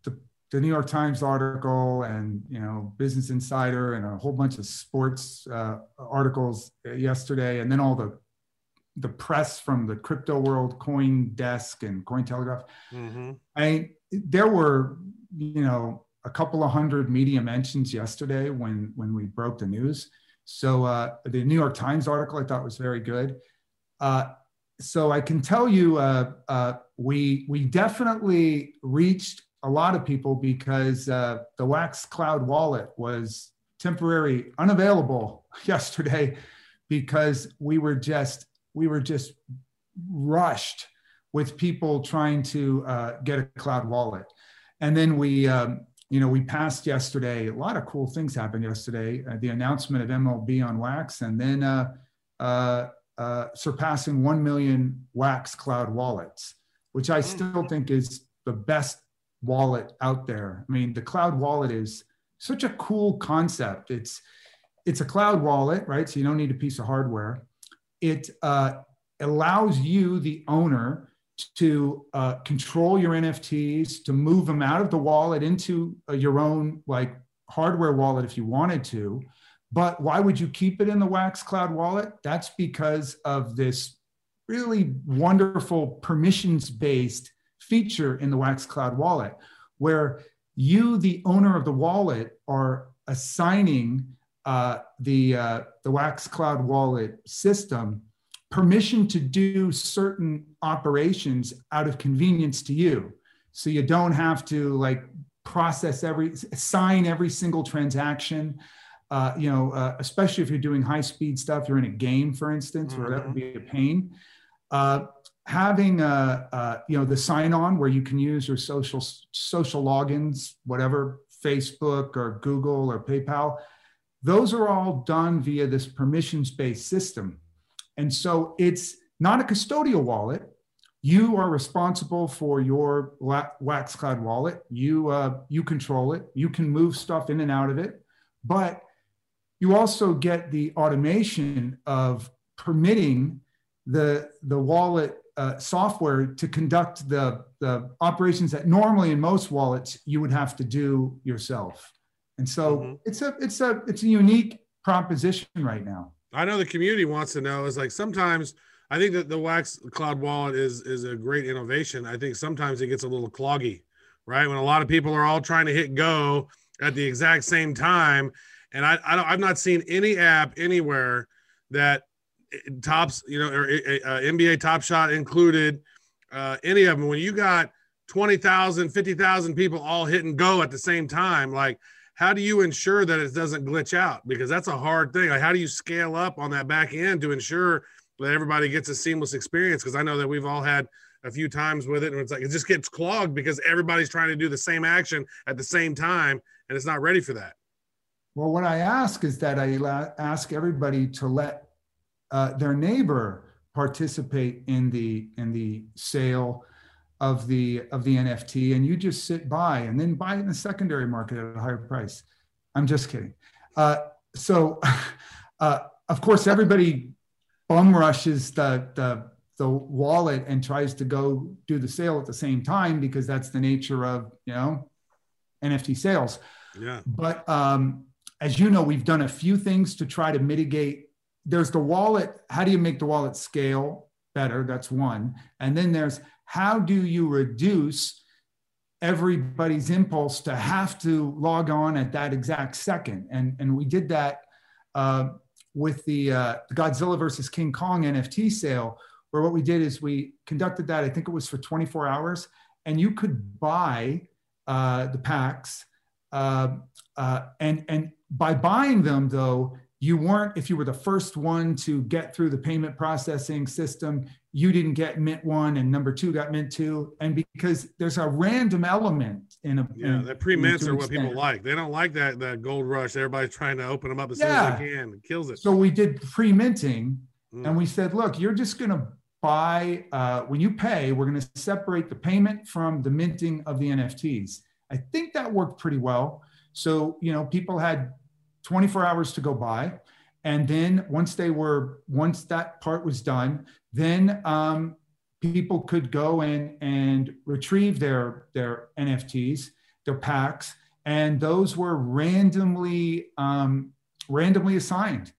the, the New York Times article and you know Business Insider and a whole bunch of sports uh, articles yesterday, and then all the the press from the crypto world, Coin Desk and Cointelegraph. Mm-hmm. I there were you know a couple of hundred media mentions yesterday when when we broke the news. So uh, the New York Times article I thought was very good. Uh, so I can tell you, uh, uh, we we definitely reached a lot of people because uh, the Wax Cloud wallet was temporary unavailable yesterday because we were just we were just rushed with people trying to uh, get a cloud wallet, and then we. Um, you know, we passed yesterday. A lot of cool things happened yesterday. Uh, the announcement of MLB on Wax, and then uh, uh, uh, surpassing 1 million Wax cloud wallets, which I still think is the best wallet out there. I mean, the cloud wallet is such a cool concept. It's it's a cloud wallet, right? So you don't need a piece of hardware. It uh, allows you, the owner, to uh, control your NFTs, to move them out of the wallet into uh, your own like hardware wallet if you wanted to. But why would you keep it in the Wax Cloud wallet? That's because of this really wonderful permissions based feature in the Wax Cloud wallet, where you, the owner of the wallet, are assigning uh, the, uh, the Wax Cloud wallet system permission to do certain operations out of convenience to you. So you don't have to like process every, sign every single transaction. Uh, you know, uh, especially if you're doing high speed stuff, you're in a game, for instance, where that would be a pain. Uh, having uh, uh, you know the sign on where you can use your social social logins, whatever Facebook or Google or PayPal, those are all done via this permissions based system. And so it's not a custodial wallet. You are responsible for your Wax Cloud wallet. You uh, you control it. You can move stuff in and out of it, but you also get the automation of permitting the the wallet uh, software to conduct the the operations that normally in most wallets you would have to do yourself. And so Mhm. it's a it's a it's a unique proposition right now. I know the community wants to know is like sometimes I think that the Wax Cloud Wallet is is a great innovation. I think sometimes it gets a little cloggy, right? When a lot of people are all trying to hit go at the exact same time, and I, I don't, I've not seen any app anywhere that tops, you know, or uh, NBA Top Shot included, uh, any of them. When you got 20,000, 50,000 people all hitting go at the same time, like how do you ensure that it doesn't glitch out? Because that's a hard thing. Like, how do you scale up on that back end to ensure that everybody gets a seamless experience? Because I know that we've all had a few times with it, and it's like it just gets clogged because everybody's trying to do the same action at the same time, and it's not ready for that. Well, what I ask is that I la- ask everybody to let uh, their neighbor participate in the in the sale of the of the NFT, and you just sit by and then buy it in the secondary market at a higher price. I'm just kidding. Uh, so, uh, of course, everybody bum rushes the the the wallet and tries to go do the sale at the same time because that's the nature of you know NFT sales. Yeah. But um, as you know, we've done a few things to try to mitigate. There's the wallet. How do you make the wallet scale better? That's one. And then there's how do you reduce everybody's impulse to have to log on at that exact second? And, and we did that uh, with the, uh, Godzilla versus King Kong NFT sale where what we did is we conducted that, I think it was for 24 hours, and you could buy uh, the packs. Uh, uh, and, and by buying them, though, you weren't, if you were the first one to get through the payment processing system, you didn't get mint one and number two got mint two. And because there's a random element in a. Yeah, the pre mints are what people like. They don't like that, that gold rush. Everybody's trying to open them up as yeah. soon as they can. It kills it. So we did pre minting mm. and we said, look, you're just going to buy uh, when you pay, we're going to separate the payment from the minting of the NFTs. I think that worked pretty well. So, you know, people had 24 hours to go by. And then once they were, once that part was done, then um, people could go in and retrieve their, their NFTs, their packs, and those were randomly, um, randomly assigned.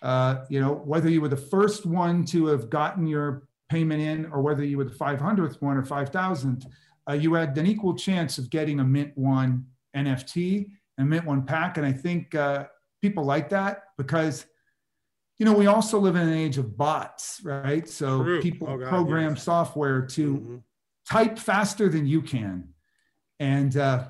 Uh, you know, whether you were the first one to have gotten your payment in or whether you were the 500th one or 5,000th, uh, you had an equal chance of getting a Mint One NFT and Mint One pack. And I think uh, people like that because, you know, we also live in an age of bots, right? So True. people oh, God, program yes. software to mm-hmm. type faster than you can. And uh,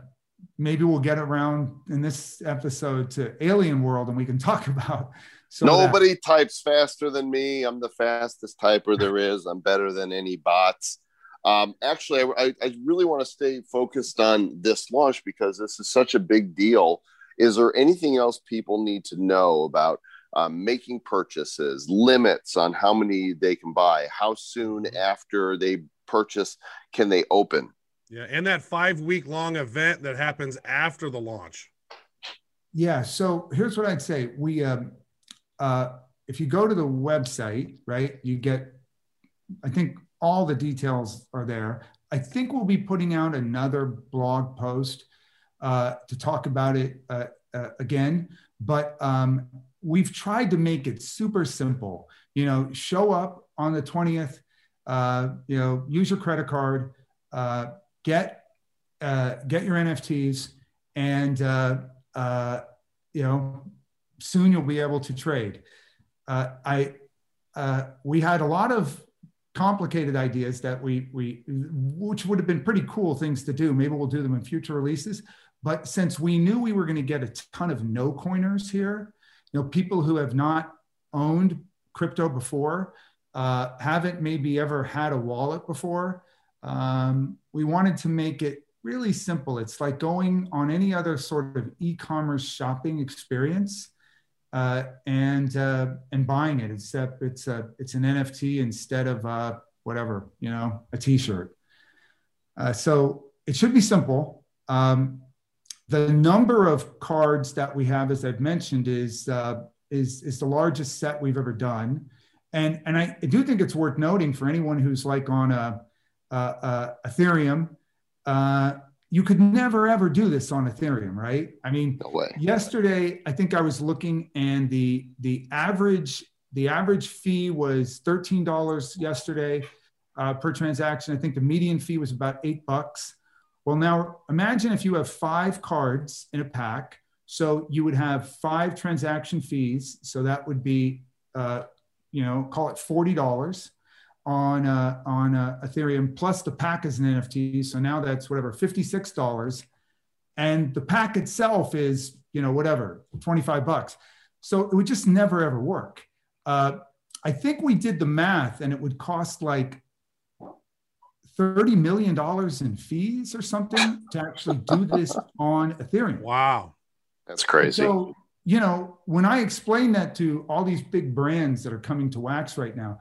maybe we'll get around in this episode to Alien World and we can talk about so Nobody that, types faster than me. I'm the fastest typer there is. I'm better than any bots. Um, actually, I, I really want to stay focused on this launch because this is such a big deal. Is there anything else people need to know about um, making purchases, limits on how many they can buy, how soon mm-hmm. after they purchase can they open? Yeah, and that five week long event that happens after the launch. Yeah, so here's what I'd say: we um, uh, if you go to the website, right, you get, I think all the details are there. I think we'll be putting out another blog post uh, to talk about it uh, uh, again, but um, we've tried to make it super simple. You know, show up on the 20th, uh, you know, use your credit card, uh, get, get your NFTs, and, you know, soon you'll be able to trade. Uh, I, uh, we had a lot of complicated ideas that we, we, which would have been pretty cool things to do. Maybe we'll do them in future releases. But since we knew we were going to get a ton of no coiners here, you know, people who have not owned crypto before, uh, haven't maybe ever had a wallet before, um, we wanted to make it really simple. It's like going on any other sort of e-commerce shopping experience uh, and uh, and buying it. Except it's a it's an NFT instead of uh, whatever you know a T-shirt. Uh, so it should be simple. Um, the number of cards that we have, as I've mentioned, is uh, is is the largest set we've ever done, and and I, I do think it's worth noting for anyone who's like on a, a, a Ethereum. You could never ever do this on ethereum right? I mean no yesterday i think i was looking and the the average the average fee was $13 yesterday uh, per transaction. I think the median fee was about eight bucks. Well now imagine if you have five cards in a pack. So you would have five transaction fees. So that would be uh, you know call it $40 on uh, on uh, Ethereum plus the pack is an NFT. So now that's whatever fifty six dollars, and the pack itself is you know whatever twenty five bucks. So it would just never ever work. Uh, I think we did the math, and it would cost like thirty million dollars in fees or something to actually do this on Ethereum. Wow, that's crazy. so you know when I explain that to all these big brands that are coming to Wax right now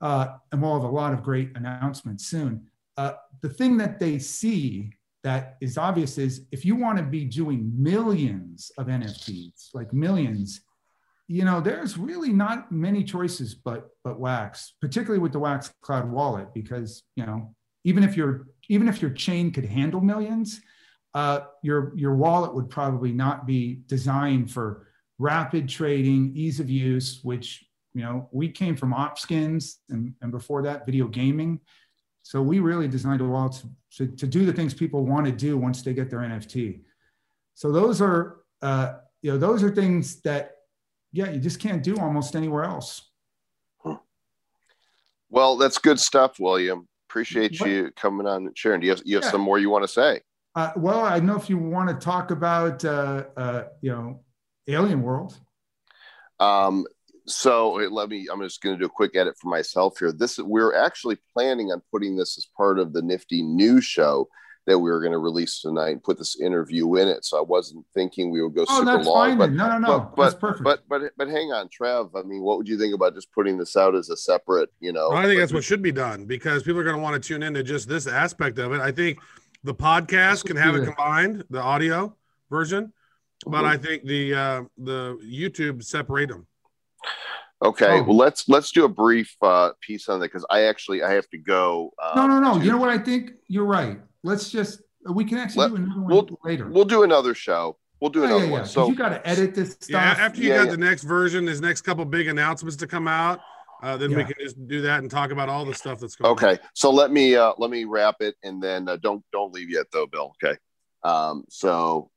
uh, and we'll have a lot of great announcements soon. Uh, the thing that they see that is obvious is if you want to be doing millions of NFTs, like millions, you know, there's really not many choices but but Wax, particularly with the Wax Cloud Wallet, because you know, even if your even if your chain could handle millions, uh, your your wallet would probably not be designed for rapid trading, ease of use, which you know we came from Opskins and, and before that video gaming. So we really designed a wallet to, to do the things people want to do once they get their NFT. So those are uh, you know those are things that yeah, you just can't do almost anywhere else. Well, that's good stuff, William. Appreciate what? you coming on and sharing. Do you have, you have yeah. some more you want to say? Uh, well, I know if you want to talk about, uh, uh, you know, Alien World. Um, so let me. I'm just going to do a quick edit for myself here. This we're actually planning on putting this as part of the Nifty News Show that we were going to release tonight and put this interview in it. So I wasn't thinking we would go oh, super that's long. Fine but, no, no, no, but, that's perfect. But but but hang on, Trev. I mean, what would you think about just putting this out as a separate? You know, well, I think that's what should be done because people are going to want to tune into just this aspect of it. I think the podcast can have it combined, the audio version, but mm-hmm. I think the uh, the YouTube separate them. Okay, oh. well let's let's do a brief uh, piece on that because I actually I have to go. Uh, no, no, no. To... You know what? I think you're right. Let's just we can actually Let, do another one we'll, later. We'll do another show. We'll do another yeah, yeah, one. So you got to edit this stuff. Yeah, after you got the next version, there's next couple big announcements to come out. Uh, then we can just do that and talk about all the stuff that's going. Okay, on. so let me uh, let me wrap it, and then uh, don't don't leave yet though, Bill. Okay. Um, so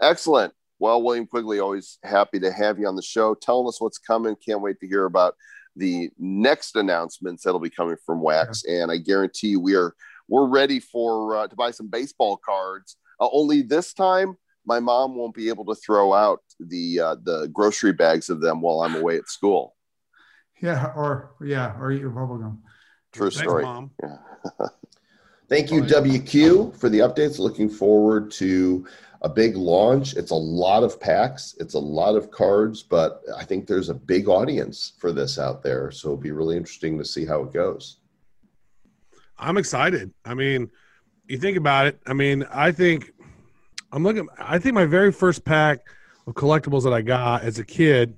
excellent. Well, William Quigley, always happy to have you on the show. Telling us what's coming. Can't wait to hear about the next announcements that'll be coming from Wax. Yeah. And I guarantee you, we are we're ready for uh, to buy some baseball cards. Uh, only this time, my mom won't be able to throw out the uh, the grocery bags of them while I'm away at school. Yeah, or yeah, or eat your bubblegum. True Thanks, story. Mom. Yeah. Thank you, WQ, for the updates. Looking forward to a big launch. It's a lot of packs, it's a lot of cards, but I think there's a big audience for this out there. So it'll be really interesting to see how it goes. I'm excited. I mean, you think about it. I mean, I think I'm looking. I think my very first pack of collectibles that I got as a kid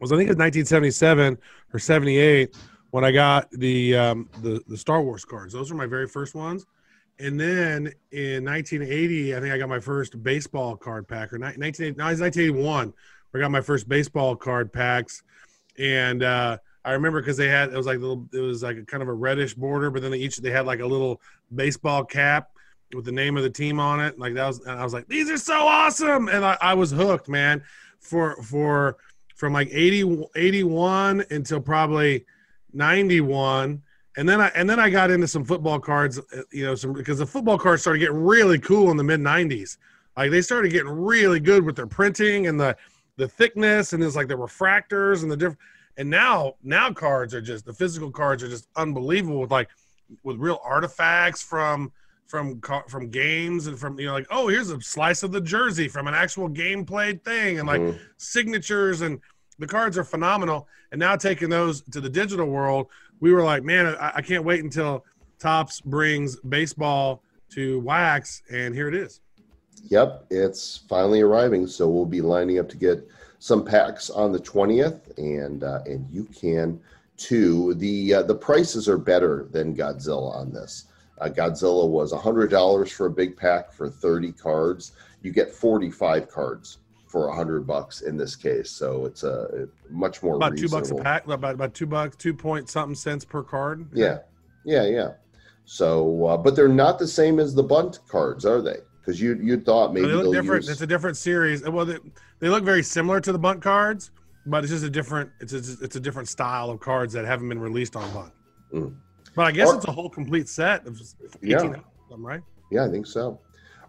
was I think it was 1977 or 78 when I got the um, the the Star Wars cards. Those were my very first ones. And then in 1980, I think I got my first baseball card pack, or 1980, no, it was 1981. I got my first baseball card packs, and uh, I remember because they had it was like little it was like a kind of a reddish border, but then they each they had like a little baseball cap with the name of the team on it. Like that was and I was like, these are so awesome, and I, I was hooked, man. For for from like 80, 81 until probably 91 and then I and then I got into some football cards, uh, you know, some because the football cards started getting really cool in the mid '90s. Like they started getting really good with their printing and the the thickness and it's like the refractors and the different and now now cards are just the physical cards are just unbelievable with like with real artifacts from from from games and from you know like oh here's a slice of the jersey from an actual game played thing and like mm-hmm. signatures and the cards are phenomenal and now taking those to the digital world we were like man I, I can't wait until Topps brings baseball to wax and here it is yep it's finally arriving so we'll be lining up to get some packs on the 20th, and uh, and you can too. The uh, the prices are better than Godzilla on this. Uh, Godzilla was hundred dollars for a big pack for 30 cards. You get 45 cards for a hundred bucks in this case, so it's a much more about reasonable. two bucks a pack. About about two bucks, two point something cents per card. Yeah, yeah, yeah. So, uh, but they're not the same as the bunt cards, are they? Because you you thought maybe they look different. Use... It's a different series. Well, they, they look very similar to the bunt cards, but it's just a different. It's a, it's a different style of cards that haven't been released on bunt. Mm. But I guess or, it's a whole complete set of 18 yeah. of them, right? Yeah, I think so.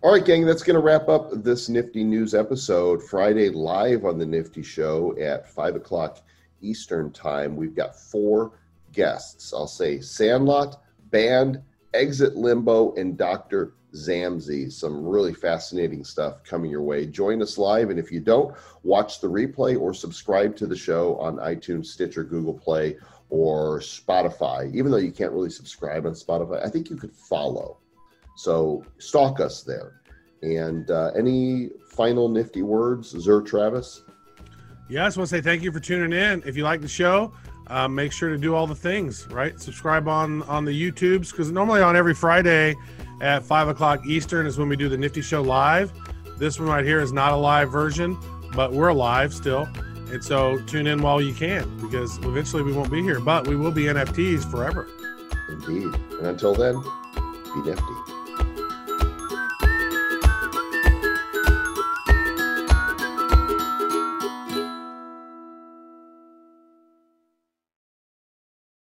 All right, gang, that's going to wrap up this Nifty News episode. Friday, live on the Nifty Show at 5 o'clock Eastern Time. We've got four guests. I'll say Sandlot, Band, Exit Limbo, and Dr. Zamzi. Some really fascinating stuff coming your way. Join us live. And if you don't, watch the replay or subscribe to the show on iTunes, Stitcher, Google Play, or Spotify. Even though you can't really subscribe on Spotify, I think you could follow. So stalk us there. And uh, any final nifty words, Zer Travis? Yeah, I just want to say thank you for tuning in. If you like the show, uh, make sure to do all the things right. Subscribe on on the YouTubes because normally on every Friday at five o'clock Eastern is when we do the Nifty Show live. This one right here is not a live version, but we're alive still. And so tune in while you can because eventually we won't be here, but we will be NFTs forever. Indeed. And until then, be nifty.